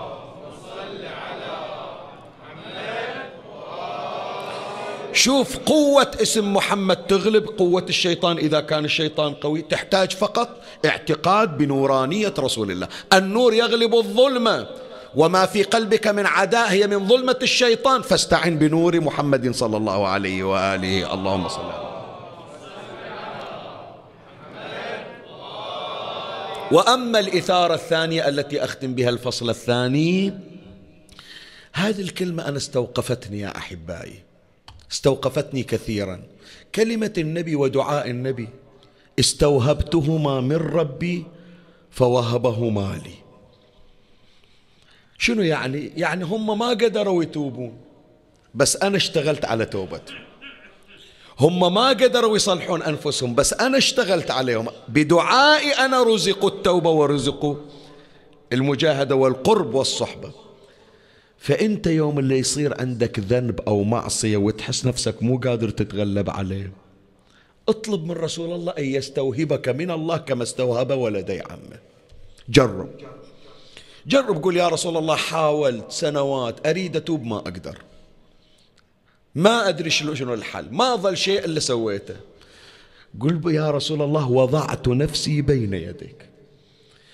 شوف قوة اسم محمد تغلب قوة الشيطان. إذا كان الشيطان قوي تحتاج فقط اعتقاد بنورانية رسول الله. النور يغلب الظلمة. وما في قلبك من عداء هي من ظلمة الشيطان. فاستعن بنور محمد صلى الله عليه وآله. اللهم صل على وأما الإثارة الثانية التي أختم بها الفصل الثاني هذه الكلمة أنا استوقفتني يا أحبائي. استوقفتني كثيرا. كلمة النبي ودعاء النبي استوهبتهما من ربي فوهبهما لي. شنو يعني؟ يعني هم ما قدروا يتوبون. بس أنا اشتغلت على توبتهم هم ما قدروا يصلحون أنفسهم بس أنا اشتغلت عليهم. بدعائي أنا رزقوا التوبة ورزقوا المجاهدة والقرب والصحبة. فأنت يوم اللي يصير عندك ذنب أو معصية وتحس نفسك مو قادر تتغلب عليه اطلب من رسول الله أن يستوهبك من الله كما استوهب ولدي عمه. جرب. جرب قول يا رسول الله حاولت سنوات أريد أتوب ما أقدر. ما أدري شنو الحل. ما ظل شيء إلا سويته. قل يا رسول الله وضعت نفسي بين يديك.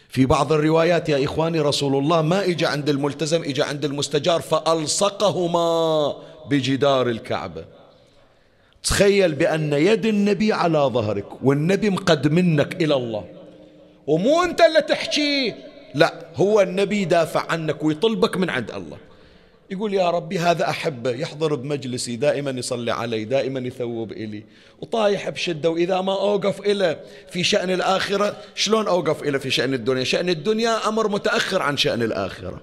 في بعض الروايات يا إخواني رسول الله ما إجا عند الملتزم إجا عند المستجار فألصقهما بجدار الكعبة. تخيل بأن يد النبي على ظهرك والنبي مقد منك إلى الله. ومو أنت اللي تحكيه لا هو النبي يدافع عنك ويطلبك من عند الله. يقول يا ربي هذا أحبه يحضر بمجلسي دائما يصلي علي دائما يثوب إلي وطايح بشدة وإذا ما أوقف إلى في شأن الآخرة شلون أوقف إلى في شأن الدنيا؟ شأن الدنيا أمر متأخر عن شأن الآخرة.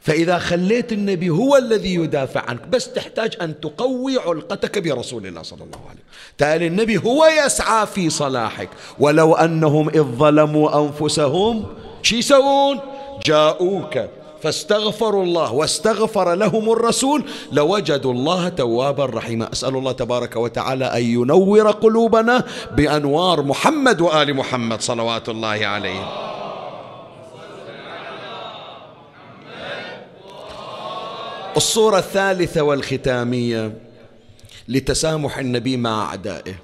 فإذا خليت النبي هو الذي يدافع عنك بس تحتاج أن تقوي علقتك برسول الله صلى الله عليه وسلم. تالي النبي هو يسعى في صلاحك ولو أنهم إذ ظلموا أنفسهم شي يسوون؟ جاءوك فاستغفروا الله واستغفر لهم الرسول لوجدوا الله توابا رحيما. أسأل الله تبارك وتعالى أن ينور قلوبنا بأنوار محمد وآل محمد صلوات الله عليهم الصورة الثالثة والختامية لتسامح النبي مع أعدائه.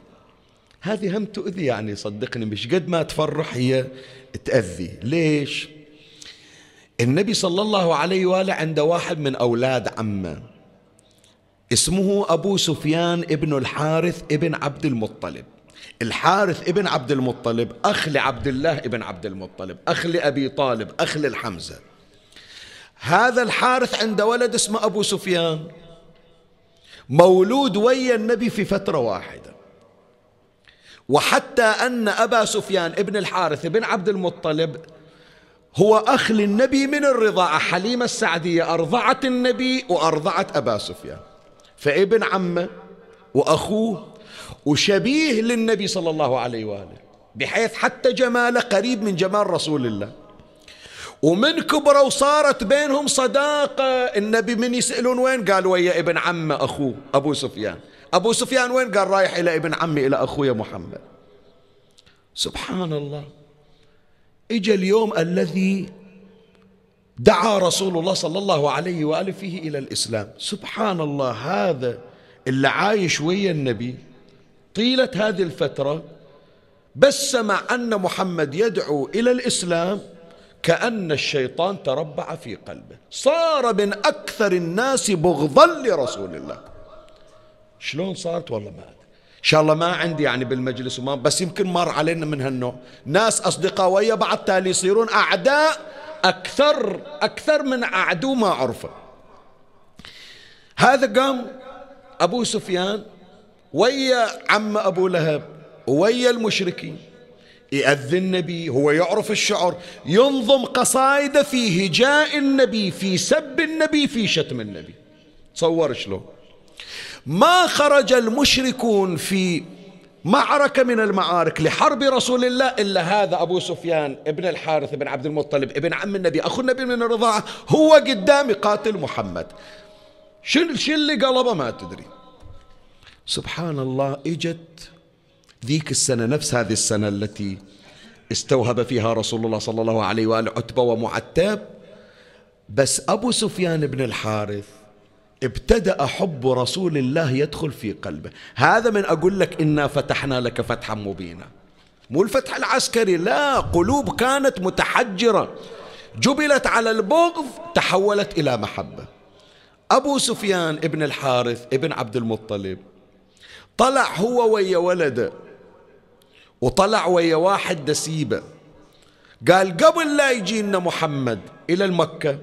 هذه هم تؤذي يعني صدقني مش قد ما تفرح هي تأذي. ليش؟ النبي صلى الله عليه وآله عنده واحد من أولاد عمه اسمه أبو سفيان ابن الحارث ابن عبد المطلب. الحارث ابن عبد المطلب أخ لعبد الله ابن عبد المطلب أخ لأبي طالب أخ للحمزة. هذا الحارث عنده ولد اسمه أبو سفيان. مولود ويا النبي في فترة واحدة. وحتى أن أبا سفيان ابن الحارث بن عبد المطلب هو أخ للنبي من الرضاعة حليمة السعدية أرضعت النبي وأرضعت أبا سفيان. فابن عمه وأخوه وشبيه للنبي صلى الله عليه وآله بحيث حتى جماله قريب من جمال رسول الله. ومن كبروا وصارت بينهم صداقة النبي من يسألون وين؟ قال ويا ابن عمه أخوه أبو سفيان. أبو سفيان وين؟ قال رايح إلى ابن عمي إلى أخويا محمد. سبحان الله. إجا اليوم الذي دعا رسول الله صلى الله عليه وآله فيه إلى الإسلام. سبحان الله هذا اللي عايش ويا النبي. طيلة هذه الفترة بس سمع أن محمد يدعو إلى الإسلام كأن الشيطان تربع في قلبه. صار من أكثر الناس بغضا لرسول الله. شلون صارت والله ما أدري. إن شاء الله ما عندي يعني بالمجلس وما بس يمكن مر علينا من هالنوع. ناس أصدقاء ويا بعض تالي يصيرون أعداء أكثر أكثر من أعدو ما عرفه هذا قام أبو سفيان ويا عم أبو لهب ويا المشركين. يأذن النبي هو يعرف الشعر ينظم قصائد في هجاء النبي في سب النبي في شتم النبي. تصور شلون؟ ما خرج المشركون في معركة من المعارك لحرب رسول الله إلا هذا أبو سفيان ابن الحارث بن عبد المطلب ابن عم النبي. أخو النبي من الرضاعة هو قدام قاتل محمد. شو شو اللي قلبه ما تدري. سبحان الله إجت ذيك السنة نفس هذه السنة التي استوهب فيها رسول الله صلى الله عليه وآله عتبة ومعتب. بس أبو سفيان بن الحارث ابتدأ حب رسول الله يدخل في قلبه. هذا من أقول لك إنا فتحنا لك فتحا مبينا. مو الفتح العسكري لا قلوب كانت متحجرة. جبلت على البغض تحولت إلى محبة. أبو سفيان ابن الحارث ابن عبد المطلب طلع هو ويا ولده وطلع ويا واحد دسيبة. قال قبل لا يجينا محمد إلى المكة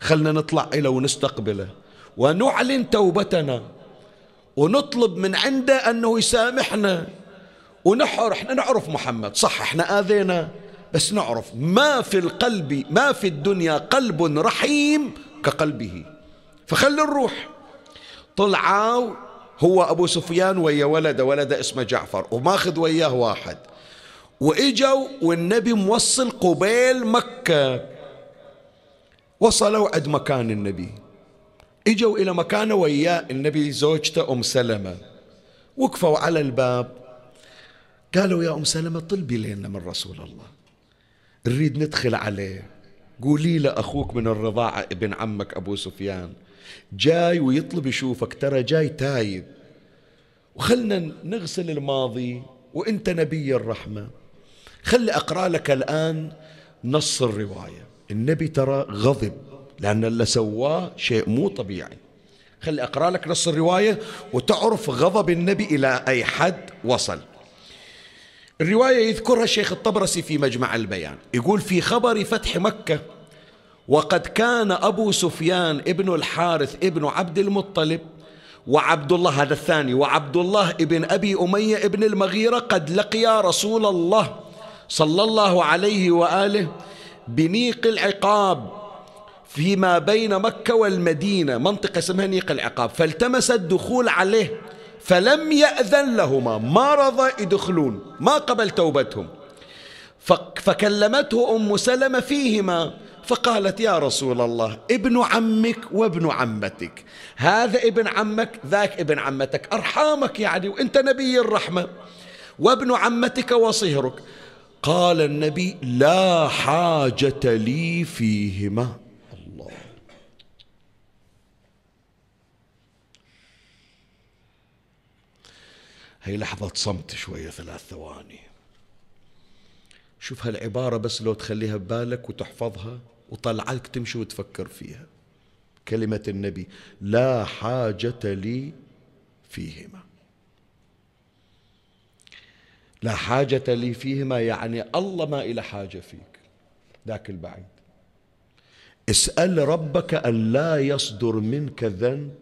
خلنا نطلع إلى ونستقبله. ونعلن توبتنا. ونطلب من عنده أنه يسامحنا. ونحر إحنا نعرف محمد. صح إحنا آذينا. بس نعرف ما في القلب ما في الدنيا قلب رحيم كقلبه. فخلي نروح طلعوا هو أبو سفيان ويا ولده ولده اسمه جعفر وماخذ وياه واحد. وإجوا والنبي موصل قبيل مكة. وصلوا عند مكان النبي. إجوا إلى مكانه وياه النبي زوجته أم سلمة. وقفوا على الباب. قالوا يا أم سلمة طلبي لنا من رسول الله. نريد ندخل عليه. قولي له أخوك من الرضاعة ابن عمك أبو سفيان. جاي ويطلب يشوفك ترى جاي تايب. وخلنا نغسل الماضي وإنت نبي الرحمة. خلي أقرأ لك الآن نص الرواية. النبي ترى غضب. لأن اللي سواه شيء مو طبيعي. خلي أقرأ لك نص الرواية وتعرف غضب النبي إلى أي حد وصل. الرواية يذكرها الشيخ الطبرسي في مجمع البيان. يقول في خبر فتح مكة وقد كان أبو سفيان ابن الحارث ابن عبد المطلب وعبد الله هذا الثاني وعبد الله ابن أبي أمية ابن المغيرة قد لقيا رسول الله صلى الله عليه وآله بنيق العقاب فيما بين مكة والمدينة منطقة اسمها نيق العقاب. فالتمس الدخول عليه فلم يأذن لهما ما رضى يدخلون ما قبل توبتهم. فكلمته أم سلمة فيهما فقالت يا رسول الله ابن عمك وابن عمتك هذا ابن عمك ذاك ابن عمتك أرحامك يعني وأنت نبي الرحمة وابن عمتك وصهرك. قال النبي لا حاجة لي فيهما الله هي لحظة صمت شوية ثلاث ثواني. شوف هالعبارة بس لو تخليها ببالك وتحفظها وطلعك تمشي وتفكر فيها. كلمة النبي لا حاجة لي فيهما. لا حاجة لي فيهما يعني الله ما إلى حاجة فيك. ذاك البعيد. اسأل ربك أن لا يصدر منك ذنب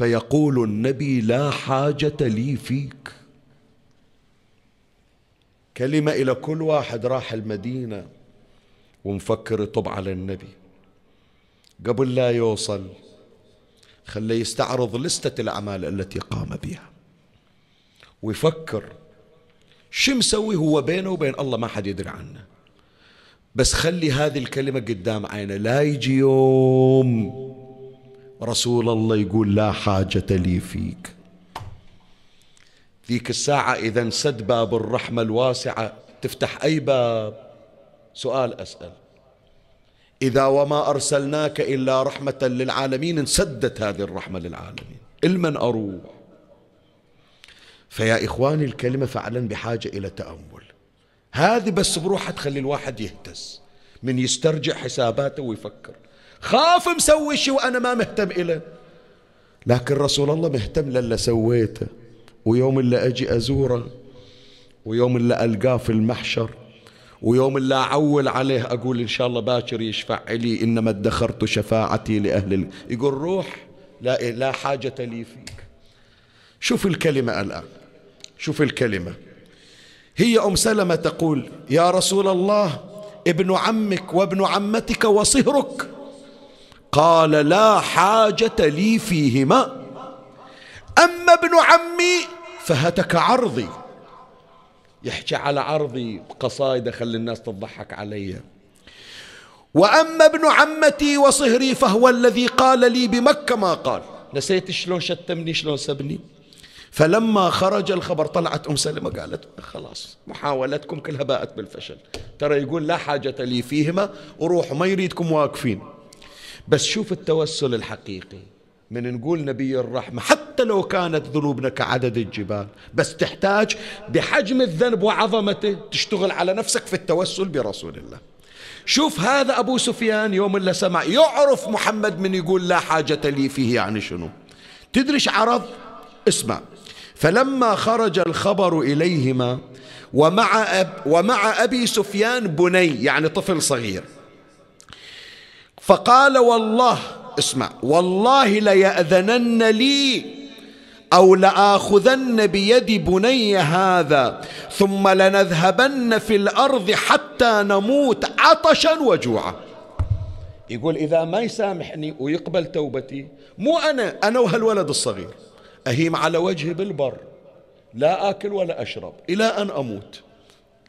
فيقول النبي لا حاجة لي فيك. كلمة إلى كل واحد راح المدينة ومفكر يطب على النبي. قبل لا يوصل خليه يستعرض لستة الأعمال التي قام بها. ويفكر شو مسوي هو بينه وبين الله ما حد يدري عنه. بس خلي هذه الكلمة قدام عينه لا يجي يوم رسول الله يقول لا حاجة لي فيك. ذيك الساعة إذا انسد باب الرحمة الواسعة تفتح أي باب؟ سؤال أسأل. إذا وما أرسلناك إلا رحمة للعالمين انسدت هذه الرحمة للعالمين. المن أروح. فيا إخواني الكلمة فعلا بحاجة إلى تأمل. هذه بس بروحها تخلي الواحد يهتز من يسترجع حساباته ويفكر. خاف مسوي شيء وأنا ما مهتم إله لكن رسول الله مهتم للي سويته. ويوم اللي أجي أزوره ويوم اللي ألقاه في المحشر ويوم اللي أعول عليه أقول إن شاء الله باكر يشفع لي إنما ادخرت شفاعتي لأهل يقول روح لا, لا حاجة لي فيك. شوف الكلمة الآن. شوف الكلمة. هي أم سلمة تقول يا رسول الله ابن عمك وابن عمتك وصهرك قال لا حاجة لي فيهما. أما ابن عمي فهتك عرضي. يحكي على عرضي قصائد خلي الناس تضحك علي وأما ابن عمتي وصهري فهو الذي قال لي بمكة ما قال. نسيت شلون شتمني شلون سبني. فلما خرج الخبر طلعت أم سلمة قالت خلاص محاولتكم كلها باءت بالفشل. ترى يقول لا حاجة لي فيهما وروحوا ما يريدكم واقفين. بس شوف التوسل الحقيقي. من نقول نبي الرحمة حتى لو كانت ذنوبنا كعدد الجبال بس تحتاج بحجم الذنب وعظمته تشتغل على نفسك في التوسل برسول الله. شوف هذا أبو سفيان يوم اللي سمع يعرف محمد من يقول لا حاجة لي فيه يعني شنو. تدريش عرض؟ اسمع. فلما خرج الخبر إليهما ومع, أب ومع أبي سفيان بني يعني طفل صغير. فقال والله اسمع والله ليأذنن لي أو لآخذن بيد بني هذا ثم لنذهبن في الأرض حتى نموت عطشا وجوعا. يقول إذا ما يسامحني ويقبل توبتي مو أنا أنا وهالولد الصغير أهيم على وجهي بالبر لا آكل ولا أشرب إلى أن أموت.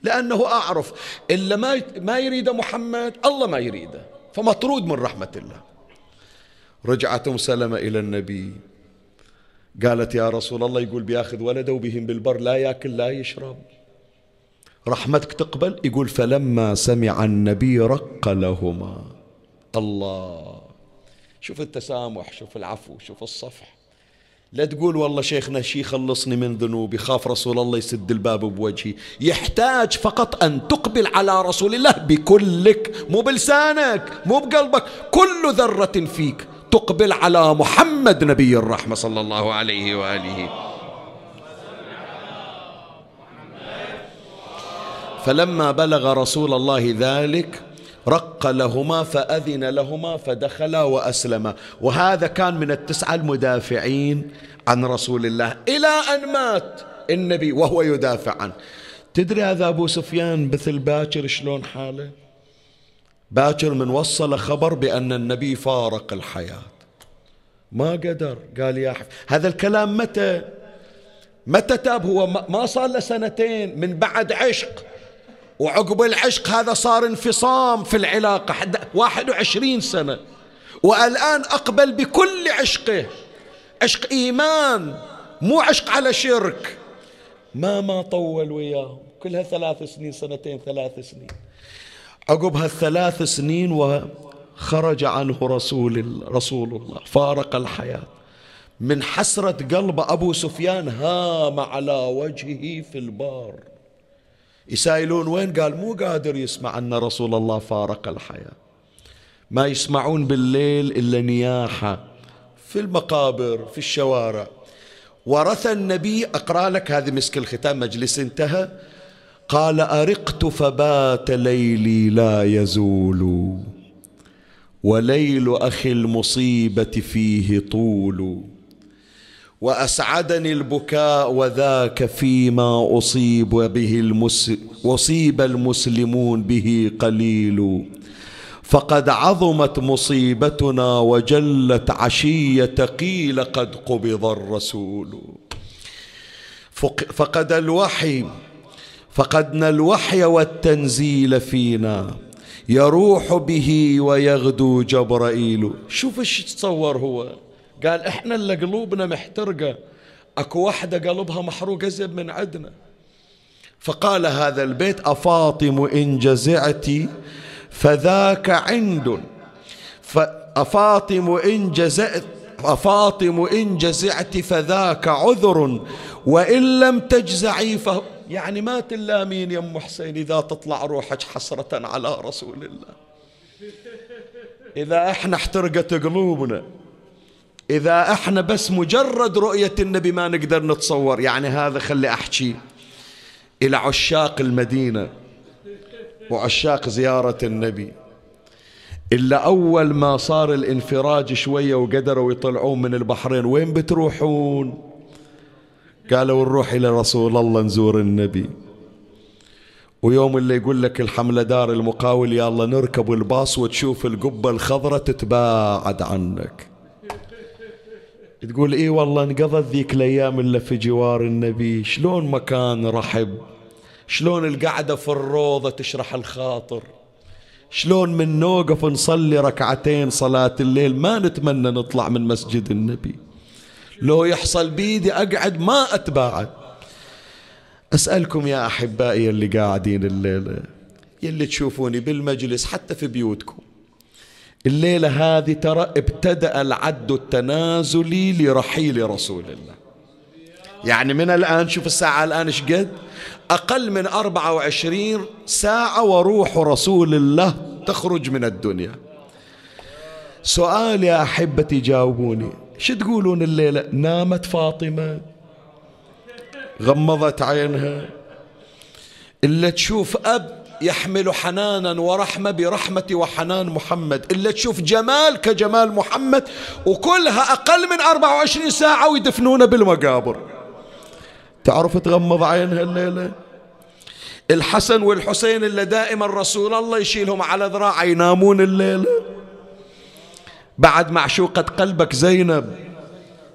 لأنه أعرف إلا ما ما يريد محمد الله ما يريده. فمطرود من رحمة الله. رجعت أم سلمة إلى النبي. قالت يا رسول الله يقول بياخذ ولده وبهم بالبر لا ياكل لا يشرب. رحمتك تقبل؟ يقول فلما سمع النبي رق لهما. الله شوف التسامح شوف العفو شوف الصفح. لا تقول والله شيخنا شي خلصني من ذنوبي خاف رسول الله يسد الباب بوجهي. يحتاج فقط أن تقبل على رسول الله بكلك مو بلسانك مو بقلبك كل ذرة فيك تقبل على محمد نبي الرحمة صلى الله عليه وآله. فلما بلغ رسول الله ذلك رق لهما فأذن لهما فدخلا وأسلما. وهذا كان من التسعة المدافعين عن رسول الله. إلى أن مات النبي وهو يدافع عنه تدري هذا أبو سفيان مثل باكر شلون حاله؟ باكر من وصل خبر بأن النبي فارق الحياة. ما قدر قال يا حف هذا الكلام متى؟ متى تاب؟ هو ما صار له سنتين من بعد عشق. وعقب العشق هذا صار انفصام في العلاقة حد 21 سنة. والآن أقبل بكل عشقه. عشق إيمان مو عشق على شرك. ما ما طول وياهم كلها ثلاث سنين سنتين ثلاث سنين. عقب هالثلاث سنين وخرج عنه رسول رسول الله. فارق الحياة. من حسرة قلب أبو سفيان هام على وجهه في البار. يسائلون وين؟ قال مو قادر يسمع أن رسول الله فارق الحياة. ما يسمعون بالليل إلا نياحة في المقابر في الشوارع. ورث النبي أقرأ لك هذه مسك الختام مجلس انتهى. قال أرقت فبات ليلي لا يزول وليل أخي المصيبة فيه طول. وأسعدني البكاء وذاك فيما أصيب به المس أصيب المسلمون به قليل. فقد عظمت مصيبتنا وجلت عشية قيل قد قبض الرسول. فقد الوحي فقدنا الوحي والتنزيل فينا. يروح به ويغدو جبرائيل. شوف إيش تصور هو. قال إحنا اللي قلوبنا محترقة. أكو واحدة قلبها محروقة زب من عندنا فقال هذا البيت أفاطم إن جزعتي فذاك عند. فأفاطم إن جزعت أفاطم إن جزعت فذاك عذر. وإن لم تجزعي فهو يعني ما تلامين يا أم حسين إذا تطلع روحك حسرة على رسول الله. إذا إحنا احترقت قلوبنا. إذا إحنا بس مجرد رؤية النبي ما نقدر نتصور يعني هذا خلي أحكي. إلى عشاق المدينة وعشاق زيارة النبي. إلا أول ما صار الانفراج شوية وقدروا يطلعون من البحرين وين بتروحون؟ قالوا نروح إلى رسول الله نزور النبي. ويوم اللي يقول لك الحملة دار المقاول الله نركب الباص وتشوف القبة الخضراء تتباعد عنك. تقول اي والله انقضت ذيك الأيام إلا في جوار النبي. شلون مكان رحب؟ شلون القعدة في الروضة تشرح الخاطر؟ شلون من نوقف نصلي ركعتين صلاة الليل ما نتمنى نطلع من مسجد النبي؟ لو يحصل بيدي أقعد ما أتباعد. أسألكم يا أحبائي اللي قاعدين الليلة يلي تشوفوني بالمجلس حتى في بيوتكم الليلة هذه ترى ابتدأ العد التنازلي لرحيل رسول الله. يعني من الآن شوف الساعة الآن إيش قد؟ أقل من أربعة وعشرين ساعة وروح رسول الله تخرج من الدنيا. سؤال يا أحبتي جاوبوني شو تقولون الليلة؟ نامت فاطمة غمضت عينها إلا تشوف أب يحمل حنانا ورحمة برحمة وحنان محمد. إلا تشوف جمال كجمال محمد وكلها أقل من 24 ساعة ويدفنونه بالمقابر. تعرف تغمض عينها الليلة؟ الحسن والحسين اللي دائما رسول الله يشيلهم على ذراعه ينامون الليلة. بعد معشوقة قلبك زينب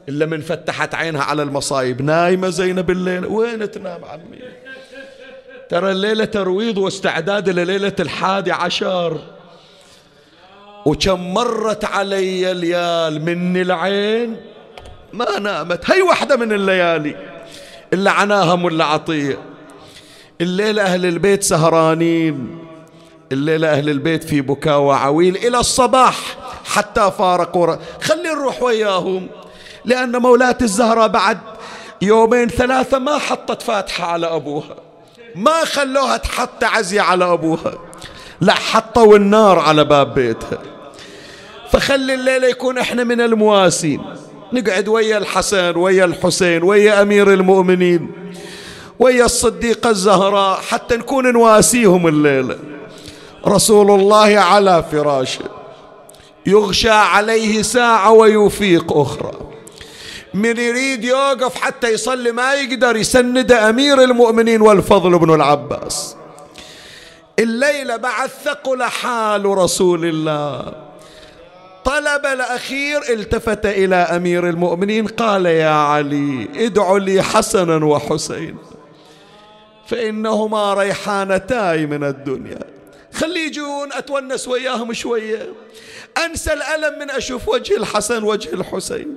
إلا من فتحت عينها على المصايب. نايمة زينب الليلة. وين تنام عمي؟ ترى الليلة ترويض واستعداد لليلة الحادي عشر. وكم مرت علي الليال مني العين؟ ما نامت. هي واحدة من الليالي. إلا عناها ملا عطية. الليلة أهل البيت سهرانين. الليلة أهل البيت في بكاء وعويل. إلى الصباح حتى فارقوا خلي نروح وياهم. لأن مولاة الزهرة بعد يومين ثلاثة ما حطت فاتحة على أبوها. ما خلوها تحط عزية على أبوها. لا حطوا النار على باب بيتها. فخلي الليلة يكون إحنا من المواسين. نقعد ويا الحسن ويا الحسين ويا أمير المؤمنين ويا الصديقة الزهراء حتى نكون نواسيهم الليلة رسول الله على فراشه. يغشى عليه ساعة ويفيق أخرى. من يريد يوقف حتى يصلي ما يقدر يسند أمير المؤمنين والفضل بن العباس. الليلة بعد ثقل حال رسول الله. طلب الأخير التفت إلى أمير المؤمنين قال يا علي ادعوا لي حسنا وحسين فإنهما ريحانتاي من الدنيا. خلي يجون أتونس وياهم شوية. أنسى الألم من أشوف وجه الحسن وجه الحسين.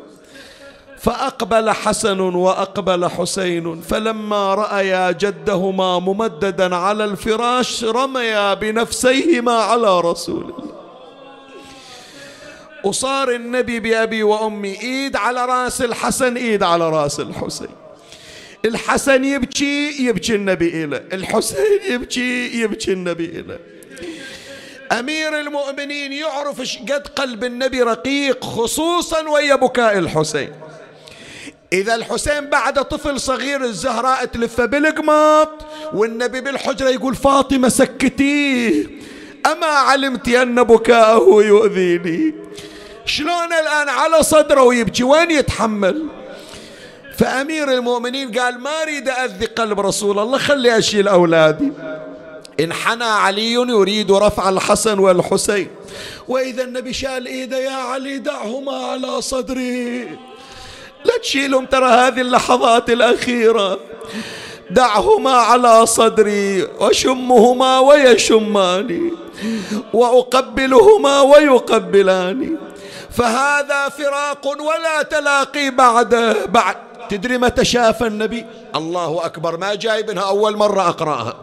فأقبل حسن وأقبل حسين فلما رأيا جدهما ممددا على الفراش رميا بنفسيهما على رسول الله. وصار النبي بأبي وأمي إيد على رأس الحسن إيد على رأس الحسين. الحسن يبكي يبكي النبي إله الحسين يبكي يبكي النبي إله أمير المؤمنين يعرف قد قلب النبي رقيق خصوصا ويا بكاء الحسين. إذا الحسين بعد طفل صغير الزهراء تلفه بالقماط والنبي بالحجرة يقول فاطمة سكتيه أما علمت أن بكاءه يؤذيني. شلون الآن على صدره ويبكي؟ وين يتحمل؟ فأمير المؤمنين قال ما أريد أذي قلب رسول الله خلي أشيل أولادي. انحنى علي يريد رفع الحسن والحسين. وإذا النبي شال إيده يا علي دعهما على صدري. لا تشيلهم ترى هذه اللحظات الأخيرة. دعهما على صدري وشمهما ويشماني وأقبلهما ويقبلاني. فهذا فراق ولا تلاقي بعده بعد. تدري متى شاف النبي؟ الله أكبر ما جايبنها أول مرة أقرأها.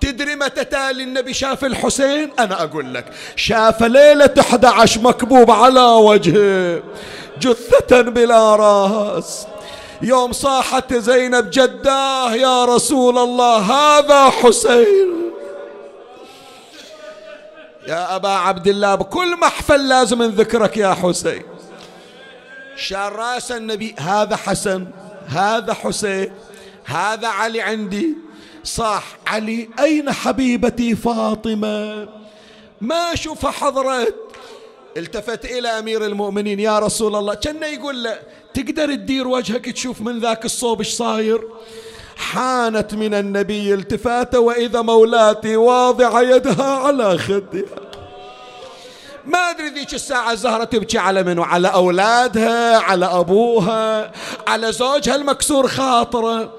تدري متى تالي النبي شاف الحسين؟ أنا أقول لك شاف ليلة 11 مكبوب على وجهه. جثة بلا راس. يوم صاحت زينب جداه يا رسول الله هذا حسين. يا أبا عبد الله بكل محفل لازم نذكرك يا حسين. شال رأس النبي هذا حسن هذا حسين هذا علي عندي. صاح علي أين حبيبتي فاطمة؟ ما أشوف حضرت التفت إلى أمير المؤمنين. يا رسول الله كان يقول له تقدر تدير وجهك تشوف من ذاك الصوب إيش صاير؟ حانت من النبي التفاته وإذا مولاتي واضعة يدها على خدها ما أدري ذيك الساعة الزهرة تبكي على منو على أولادها على أبوها على زوجها المكسور خاطره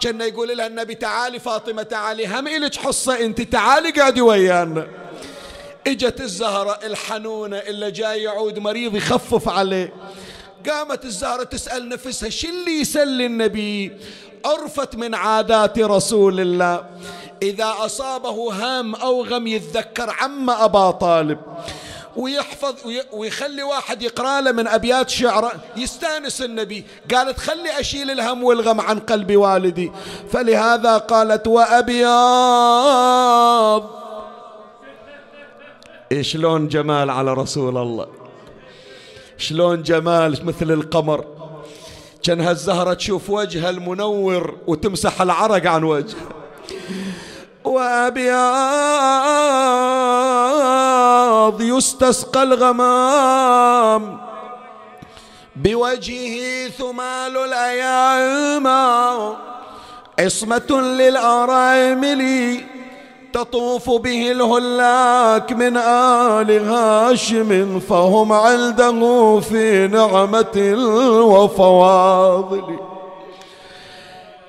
كان يقول لها النبي تعالي فاطمة تعالي هم إلك حصة أنت تعالي قاعدي ويانا. إجت الزهرة الحنونة اللي جاي يعود مريض يخفف عليه. قامت الزهرة تسأل نفسها شو اللي يسلي النبي؟ عرفت من عادات رسول الله. إذا أصابه هام أو غم يتذكر عم أبا طالب. ويحفظ ويخلي واحد يقرأ له من أبيات شعره يستأنس النبي. قالت خلي أشيل الهم والغم عن قلب والدي. فلهذا قالت وأبيض. شلون جمال على رسول الله؟ شلون جمال مثل القمر؟ كان هالزهرة تشوف وجهها المنور وتمسح العرق عن وجهها وأبيض يستسقى الغمام بوجهه ثمال الأيام. عصمة للأرامل تطوف به الهلاك من آل هاشم فهم عنده في نعمة وفواضل.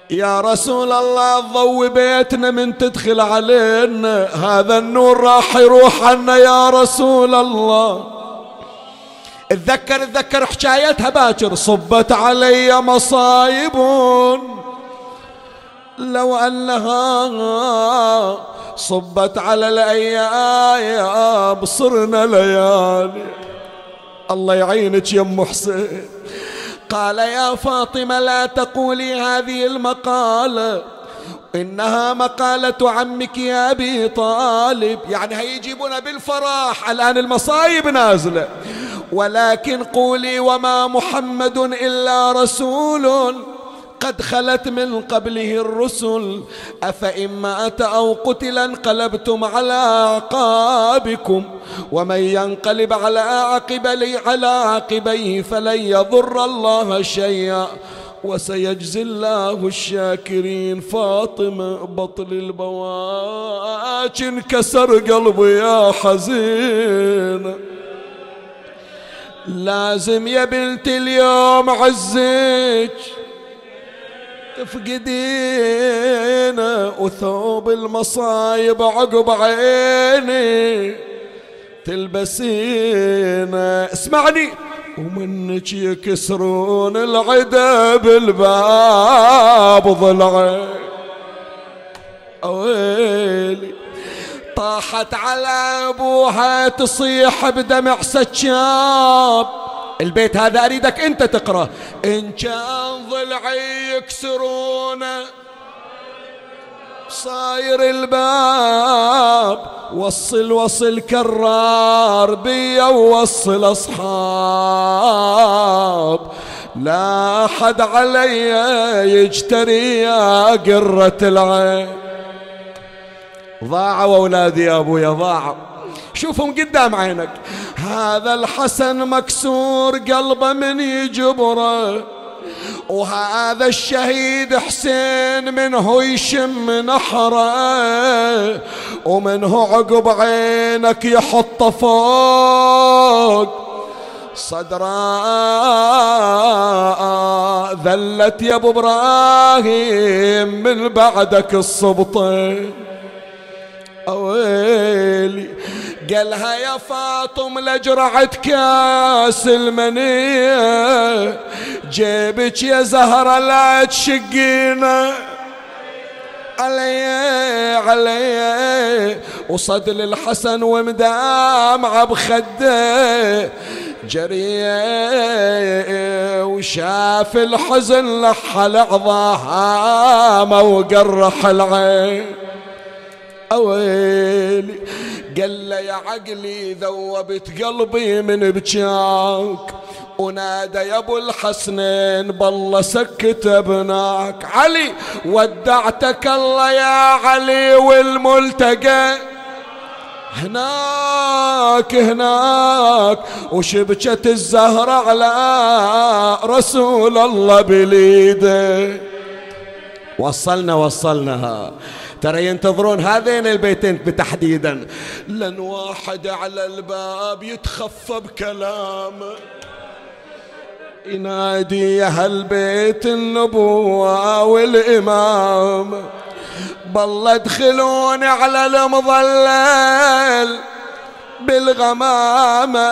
يا رسول الله ضوي بيتنا من تدخل علينا. هذا النور راح يروح عنا يا رسول الله. اتذكر اتذكر حكايتها باكر. صبت علي مصايب. لو أنها صبت على الأيام صرنا ليالي. الله يعينك يا أم حسين. قال يا فاطمة لا تقولي هذه المقالة. إنها مقالة عمك يا أبي طالب. يعني هيجيبون بالفرح. الآن المصايب نازلة. ولكن قولي وما محمد إلا رسول. قد خلت من قبله الرسل. أفإن مات أو قتل انقلبتم على أعقابكم. ومن ينقلب على عقبي على عقبيه فلن يضر الله شيئا. وسيجزي الله الشاكرين. فاطمة بطل البواج انكسر قلبي يا حزين. لازم يا بنت اليوم عزك تفقدينا وثوب المصايب عقب عيني تلبسينا. اسمعني. ومنك يكسرون العدا بالباب ضلعي ويلي طاحت على أبوها تصيح بدمع سجاب. البيت هذا أريدك أنت تقرأ. إن كان ضلعي يكسرونه صاير الباب وصل وصل كرار بيا ووصل أصحاب. لا حد علي يجتري يا قرة العين. ضاعوا أولادي يا أبويا ضاعوا. شوفهم قدام عينك. هذا الحسن مكسور قلبه من يجبره وهذا الشهيد حسين منه يشم نحره ومنه عقب عينك يحط فوق. صدرا ذلت يا أبو إبراهيم من بعدك الصبطين أويلي قالها يا فاطم لجرعت كاس المنية جيبك يا زهرة لا تشقينا. علي علي. وصد للحسن ومدامع بخده جريه وشاف الحزن لحل عظامه وقرح العين. أويلي قال له يا عقلي ذوبت قلبي من بجاك. ونادى يا أبو الحسنين بالله سكت ابناك. علي ودعتك الله يا علي والملتقى. هناك هناك وشبكة الزهرة على رسول الله بليده. وصلنا وصلنا. ترى ينتظرون هذين البيتين تحديدا لن واحد على الباب يتخفى بكلامه ينادي يا هالبيت النبوة والإمام. بالله ادخلوني على المظلل بالغمامة.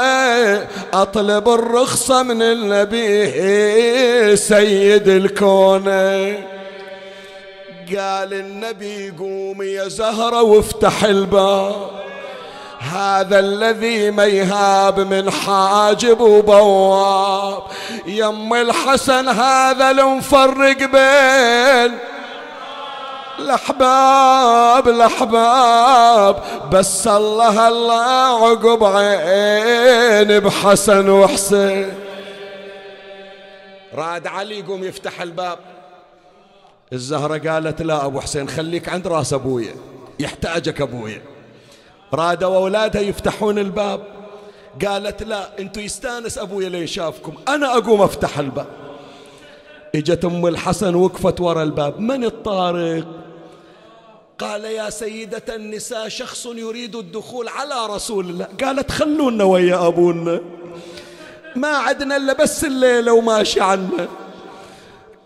أطلب الرخصة من النبي سيد الكون. قال النبي قومي يا زهرة وافتح الباب. هذا الذي ما يهاب من حاجب وبواب. يم الحسن هذا المفرق بين الأحباب الأحباب. بس الله الله عقب عين بحسن وحسين. راد علي يقوم يفتح الباب. الزهرة قالت لا أبو حسين خليك عند راس أبويا يحتاجك أبويا رادوا أولادها يفتحون الباب. قالت لا انتو يستانس أبويا لين شافكم أنا أقوم أفتح الباب. إجت أم الحسن وقفت ورا الباب من الطارق؟ قال يا سيدة النساء شخص يريد الدخول على رسول الله. قالت خلونا ويا أبونا. ما عدنا إلا بس الليلة وماشي عنا.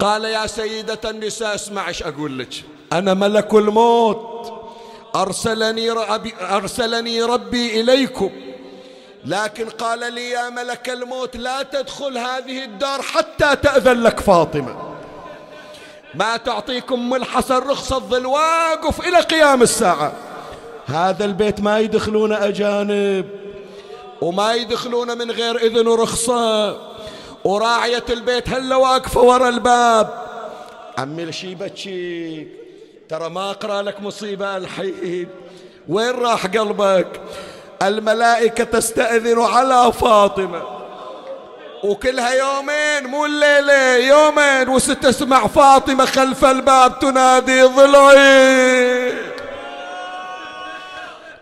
قال يا سيدة النساء اسمع إيش أقول لك. أنا ملك الموت. أرسلني ربي, أرسلني ربي إليكم. لكن قال لي يا ملك الموت لا تدخل هذه الدار حتى تأذن لك فاطمة. ما تعطيكم ام الحسن رخصة ظل واقف إلى قيام الساعة. هذا البيت ما يدخلون أجانب وما يدخلون من غير إذن ورخصة. وراعية البيت هلا واقفة ورا الباب. عمي لشي بتشيك؟ ترى ما أقرأ لك مصيبة الحين. وين راح قلبك؟ الملائكة تستأذن على فاطمة. وكلها يومين مو الليلة يومين. وستسمع فاطمة خلف الباب تنادي ضلعي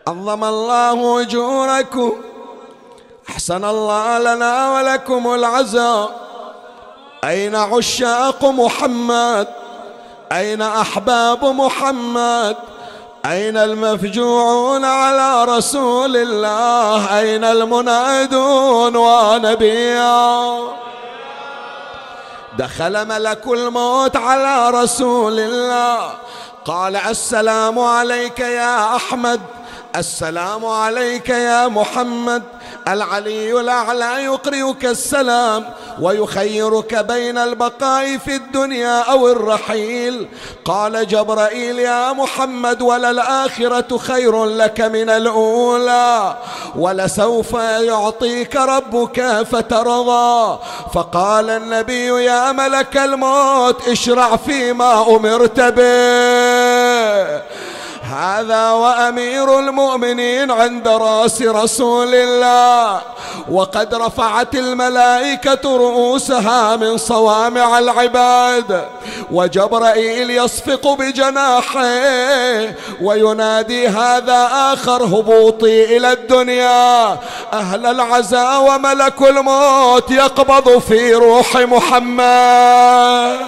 عظم الله أجوركم. أحسن الله لنا ولكم العزاء أين عشاق محمد؟ أين أحباب محمد؟ أين المفجوعون على رسول الله؟ أين المنادون ونبيا؟ دخل ملك الموت على رسول الله. قال السلام عليك يا أحمد. السلام عليك يا محمد. العلي الأعلى يقرئك السلام ويخيرك بين البقاء في الدنيا أو الرحيل. قال جبرائيل يا محمد وللآخرة خير لك من الأولى. ولسوف يعطيك ربك فترضى. فقال النبي يا ملك الموت اشرع فيما أمرت به. هذا وأمير المؤمنين عند رأس رسول الله. وقد رفعت الملائكة رؤوسها من صوامع العباد. وجبرائيل يصفق بجناحيه وينادي هذا آخر هبوطي إلى الدنيا. أهل العزاء وملك الموت يقبض في روح محمد.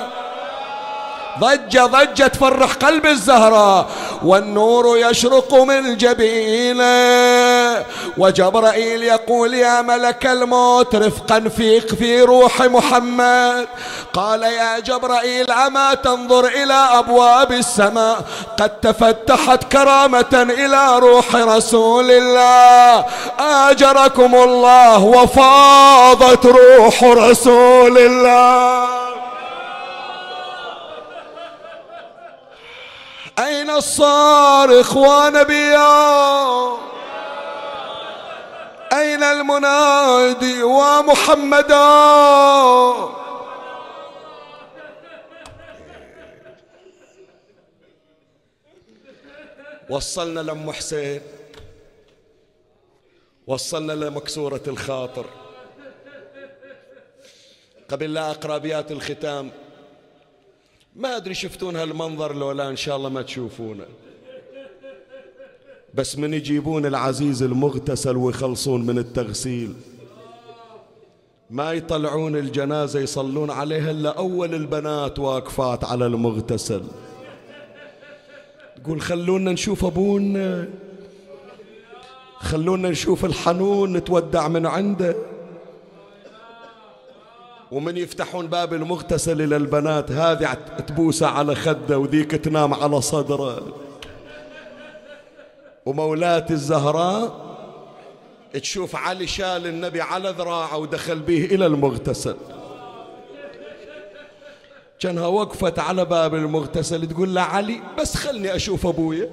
ضجة ضجة تفرح قلب الزهراء. والنور يشرق من جبينه وجبرائيل يقول يا ملك الموت رفقا فيك في روح محمد. قال يا جبرائيل أما تنظر إلى أبواب السماء؟ قد تفتحت كرامة إلى روح رسول الله. آجركم الله وفاضت روح رسول الله. أين الصارخ ونبيا أين المنادي ومحمدا؟ وصلنا لأم حسين. وصلنا لمكسورة الخاطر. قبل لا أقرأ أبيات الختام ما أدري شفتون هالمنظر لو لا إن شاء الله ما تشوفونه بس من يجيبون العزيز المغتسل ويخلصون من التغسيل. ما يطلعون الجنازة يصلون عليها إلا أول البنات واقفات على المغتسل. تقول خلونا نشوف أبونا. خلونا نشوف الحنون نتودع من عنده. ومن يفتحون باب المغتسل إلى البنات هذه تبوسة على خدة وذيك تنام على صدرة. ومولات الزهراء تشوف علي شال النبي على ذراعه ودخل به إلى المغتسل. كانها وقفت على باب المغتسل تقول له علي بس خلني أشوف أبويا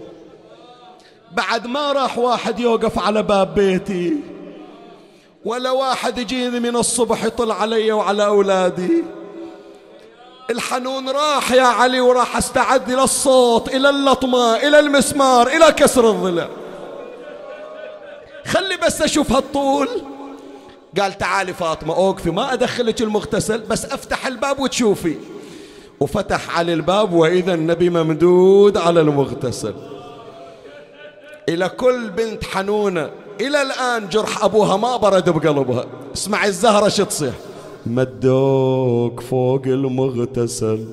بعد ما راح واحد يوقف على باب بيتي. ولا واحد يجيني من الصبح يطل علي وعلى أولادي. الحنون راح يا علي وراح أستعد إلى الصوت إلى اللطمة إلى المسمار إلى كسر الضلع خلي بس أشوف هالطول. قال تعالي فاطمة أوقفي ما أدخلك المغتسل بس أفتح الباب وتشوفي. وفتح على الباب وإذا النبي ممدود على المغتسل. إلى كل بنت حنونة إلى الآن جرح أبوها ما برد بقلبها. اسمع الزهرة شو تصيح. مدوك فوق المغتسل.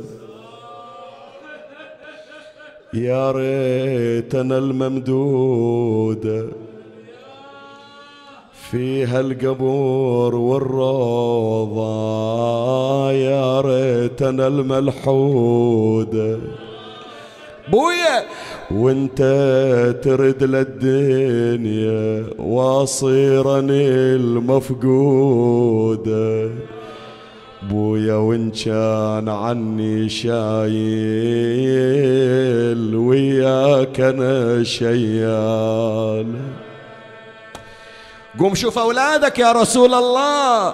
يا ريتنا الممدودة. فيها القبور والروضة. يا ريتنا الملحودة. بويا وانت ترد للدنيا واصيرا المفقودة. بويا وان كان عني شايل وياك أنا شيال. قوم شوف أولادك يا رسول الله.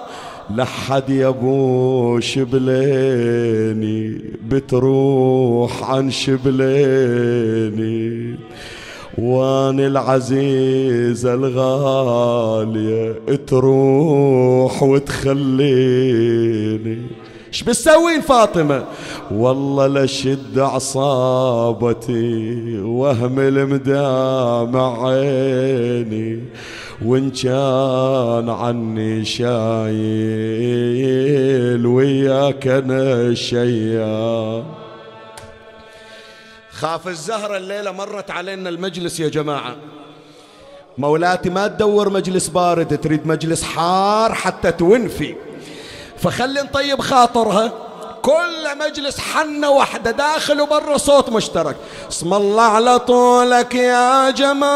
لحد يا ابو شبليني بتروح عن شبليني وأن العزيزة الغالية تروح وتخليني. إيش بتسوين فاطمة؟ والله لشد عصابتي وهم المدامع عيني. وإن كان عني شايل وياك أنا شيال. خاف الزهرة الليلة مرت علينا المجلس يا جماعة. مولاتي ما تدور مجلس بارد تريد مجلس حار حتى تونفي فخلي نطيب خاطرها. كل مجلس حنة واحدة داخل وبرا صوت مشترك. اسم الله على طولك يا جماعة.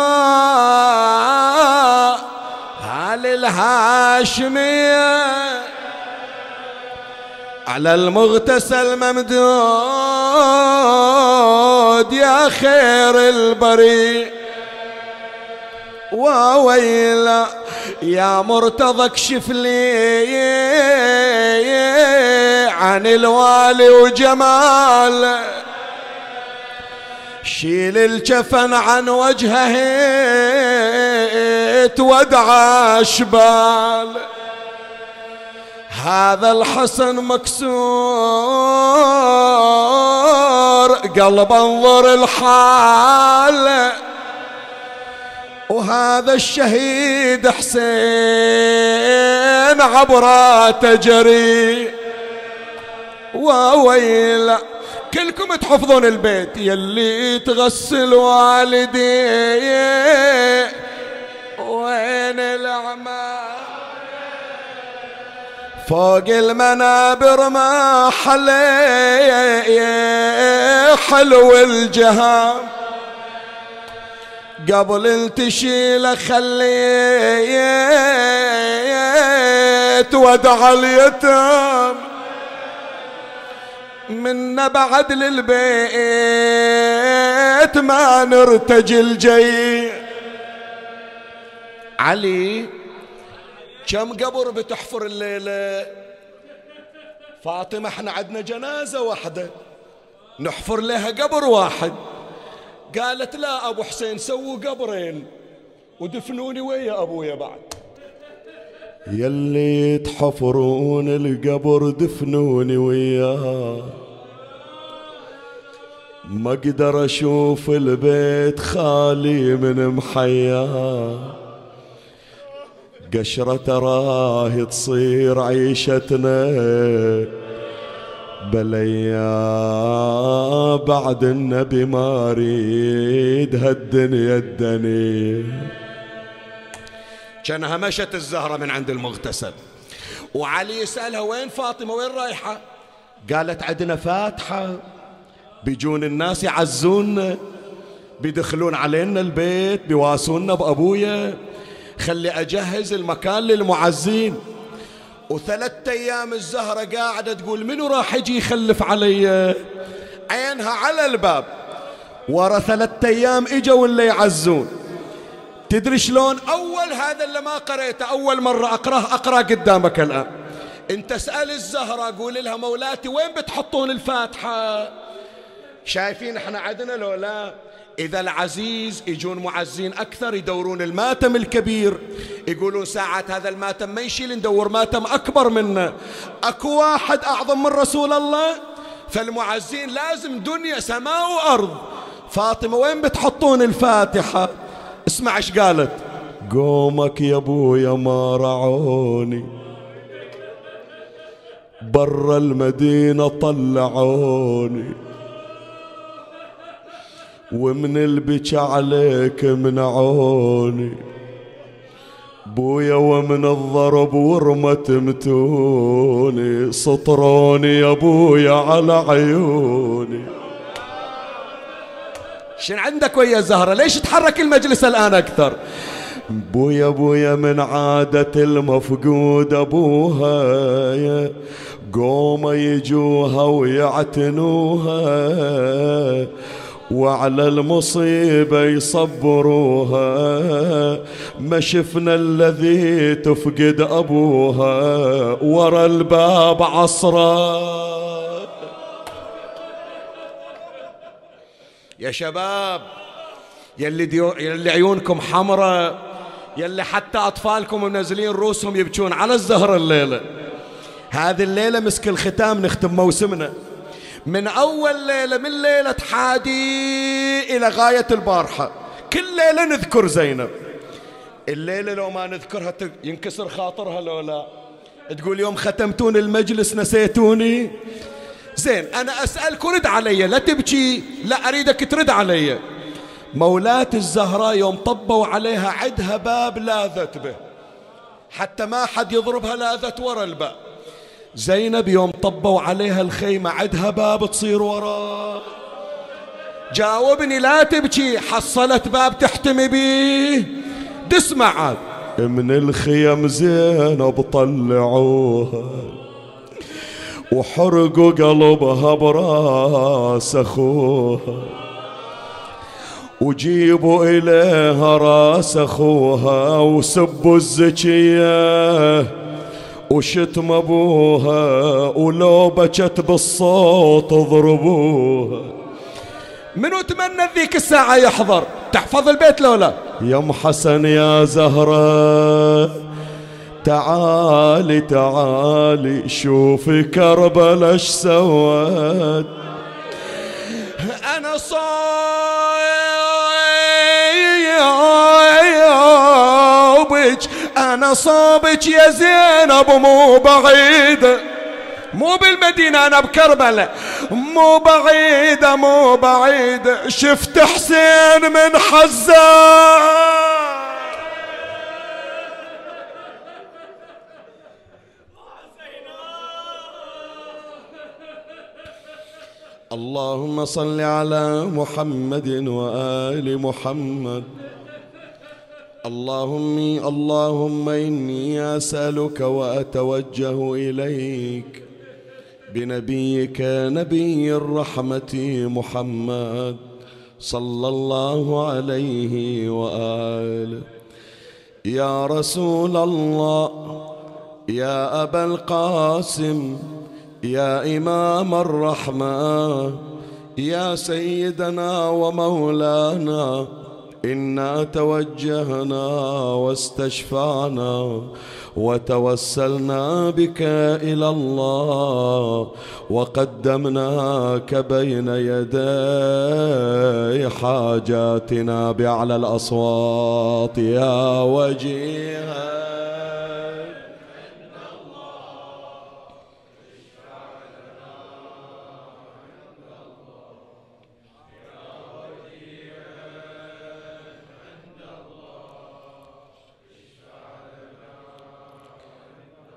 هل الهاشمية. على المغتسل ممدود يا خير البريء. وويلا يا مرتضى اكشف لي عن الوالي وجماله شيل الجفن عن وجهه تودع شبال. هذا الحسن مكسور قلب انظر الحال. وهذا الشهيد حسين عبراته جري وويلا كلكم تحفظون البيت يلي تغسل والدي. وين الأعمال؟ فوق المنابر ما حلي حلو الجهام قبل تشيل خليت ودع اليتام من بعد للبيت ما نرتجل جي علي كم قبر بتحفر الليلة؟ فاطمة إحنا عندنا جنازة واحدة. نحفر لها قبر واحد. قالت لا أبو حسين سووا قبرين ودفنوني ويا أبويا بعد. يلي تحفرون القبر دفنوني وياه ما أقدر أشوف البيت خالي من محياه قشرة تراه تصير عيشتنا. بليا بعد النبي ما أريد هالدنيا الدنيا كانها مشت الزهرة من عند المغتسل. وعلي يسألها وين فاطمة؟ وين رايحة؟ قالت عندنا فاتحة. بيجون الناس يعزونا بيدخلون علينا البيت بيواسونا بأبويا. خلي أجهز المكان للمعزين. وثلاثة أيام الزهرة قاعدة تقول منو راح يجي يخلف علي؟ عينها على الباب. ورا ثلاثة أيام إجوا اللي يعزون. تدري شلون؟ أول هذا اللي ما قريته أول مرة أقرأه أقرأ قدامك الآن. أنت اسأل الزهرة قول لها مولاتي وين بتحطون الفاتحة؟ شايفين إحنا عدنا لو لا؟ إذا العزيز يجون معزين أكثر يدورون الماتم الكبير. يقولون ساعة هذا الماتم ما يشيل ندور ماتم أكبر منه. أكو واحد أعظم من رسول الله؟ فالمعزين لازم دنيا سماء وأرض. فاطمة وين بتحطون الفاتحة؟ اسمع إيش قالت. قومك يا أبويا ما رعوني برا المدينة طلعوني. ومن البكى عليك منعوني بويا ومن الضرب ورمت متوني. سطروني يا بويا على عيوني. شن عندك ويا زهرة؟ ليش تحرك المجلس الآن أكثر؟ بويا بويا من عادة المفقود أبوها قوم يجوها ويعتنوها. وعلى المصيبة يصبروها. ما شفنا الذي تفقد أبوها. ورا الباب عصرا. يا شباب يلي, ديو يلي عيونكم حمراء يلي حتى أطفالكم منزلين رؤوسهم يبكون على الزهر الليلة. هذه الليلة مسك الختام نختم موسمنا. من أول ليلة من ليلة حادي إلى غاية البارحة. كل ليلة نذكر زينب. الليلة لو ما نذكرها ينكسر خاطرها لو لا. تقول يوم ختمتون المجلس نسيتوني. زين أنا أسألك رد علي لا تبكي لا أريدك ترد علي. مولاة الزهراء يوم طبوا عليها عدها باب لاذت به. حتى ما حد يضربها لاذت ورا الباب. زينب يوم طبوا عليها الخيمة عدها باب تصير وراه جاوبني لا تبكي حصلت باب تحتمي بيه. تسمع. من الخيم زينب طلعوها وحرقوا قلبها براس أخوها وجيبوا إليها راس أخوها وسبوا الزكية. وشتم أبوها ولو بكت بالصوت ضربوها. منو تمنى ذيك الساعة يحضر؟ تحفظ البيت لولا يا حسن يا زهرة. تعالي تعالي شوفي كربلاء اش سوت. أنا صوبك أنا صوبك يا زينب مو بعيده مو بالمدينة أنا بكربلة. مو بعيدة مو بعيدة شفت حسين من حزان اللهم صل على محمد وآل محمد. اللهم اللهم إني أسألك وأتوجه إليك بنبيك نبي الرحمة محمد صلى الله عليه وآله. يا رسول الله يا أبا القاسم يا إمام الرحمة يا سيدنا ومولانا إنا توجهنا واستشفعنا وتوسلنا بك إلى الله وقدمناك بين يدي حاجاتنا بأعلى الأصوات يا وجيها.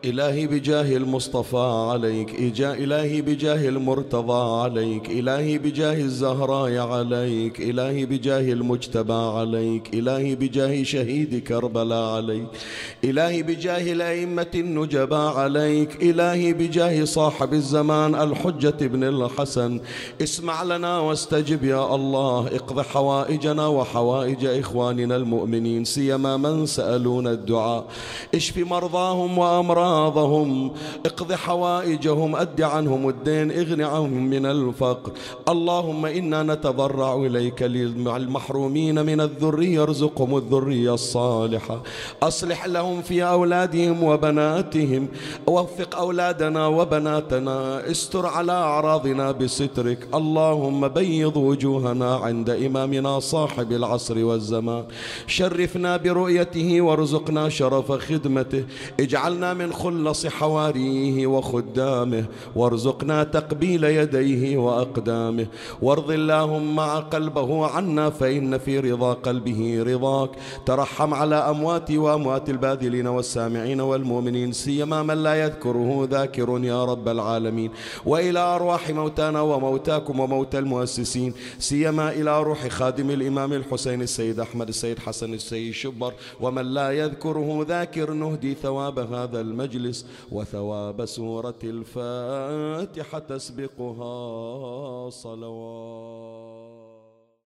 إلهي بجاه المصطفى عليك إجا إلهي بجاه المرتضى عليك إلهي بجاه الزهراء عليك إلهي بجاه المجتبى عليك إلهي بجاه شهيد كربلاء عليك إلهي بجاه الأئمة النجباء عليك إلهي بجاه صاحب الزمان الحجة ابن الحسن. اسمع لنا واستجب يا الله اقض حوائجنا وحوائج إخواننا المؤمنين سيما من سألون الدعاء. اشف مرضاهم وأمراضهم أمراضهم اقض حوائجهم أد عنهم الدين اغن عنهم من الفقر. اللهم إنا نتضرع إليك للمحرومين من الذرية ارزقهم الذرية الصالحة. أصلح لهم في أولادهم وبناتهم. وفق أولادنا وبناتنا. استر على أعراضنا بسترك. اللهم بيض وجوهنا عند إمامنا صاحب العصر والزمان. شرفنا برؤيته وارزقنا شرف خدمته. اجعلنا من خلص حواريه وخدامه وارزقنا تقبيل يديه وأقدامه. وارض اللهم قلبه عنا فإن في رضا قلبه رضاك. ترحم على أموات وأموات الباذلين والسامعين والمؤمنين سيما من لا يذكره ذاكر يا رب العالمين. وإلى أرواح موتانا وموتاكم وموتى المؤسسين سيما إلى روح خادم الإمام الحسين السيد أحمد السيد حسن السيد شبر. ومن لا يذكره ذاكر نهدي ثواب هذا المجلس المجلس وثواب سورة الفاتحة تسبقها صلوات.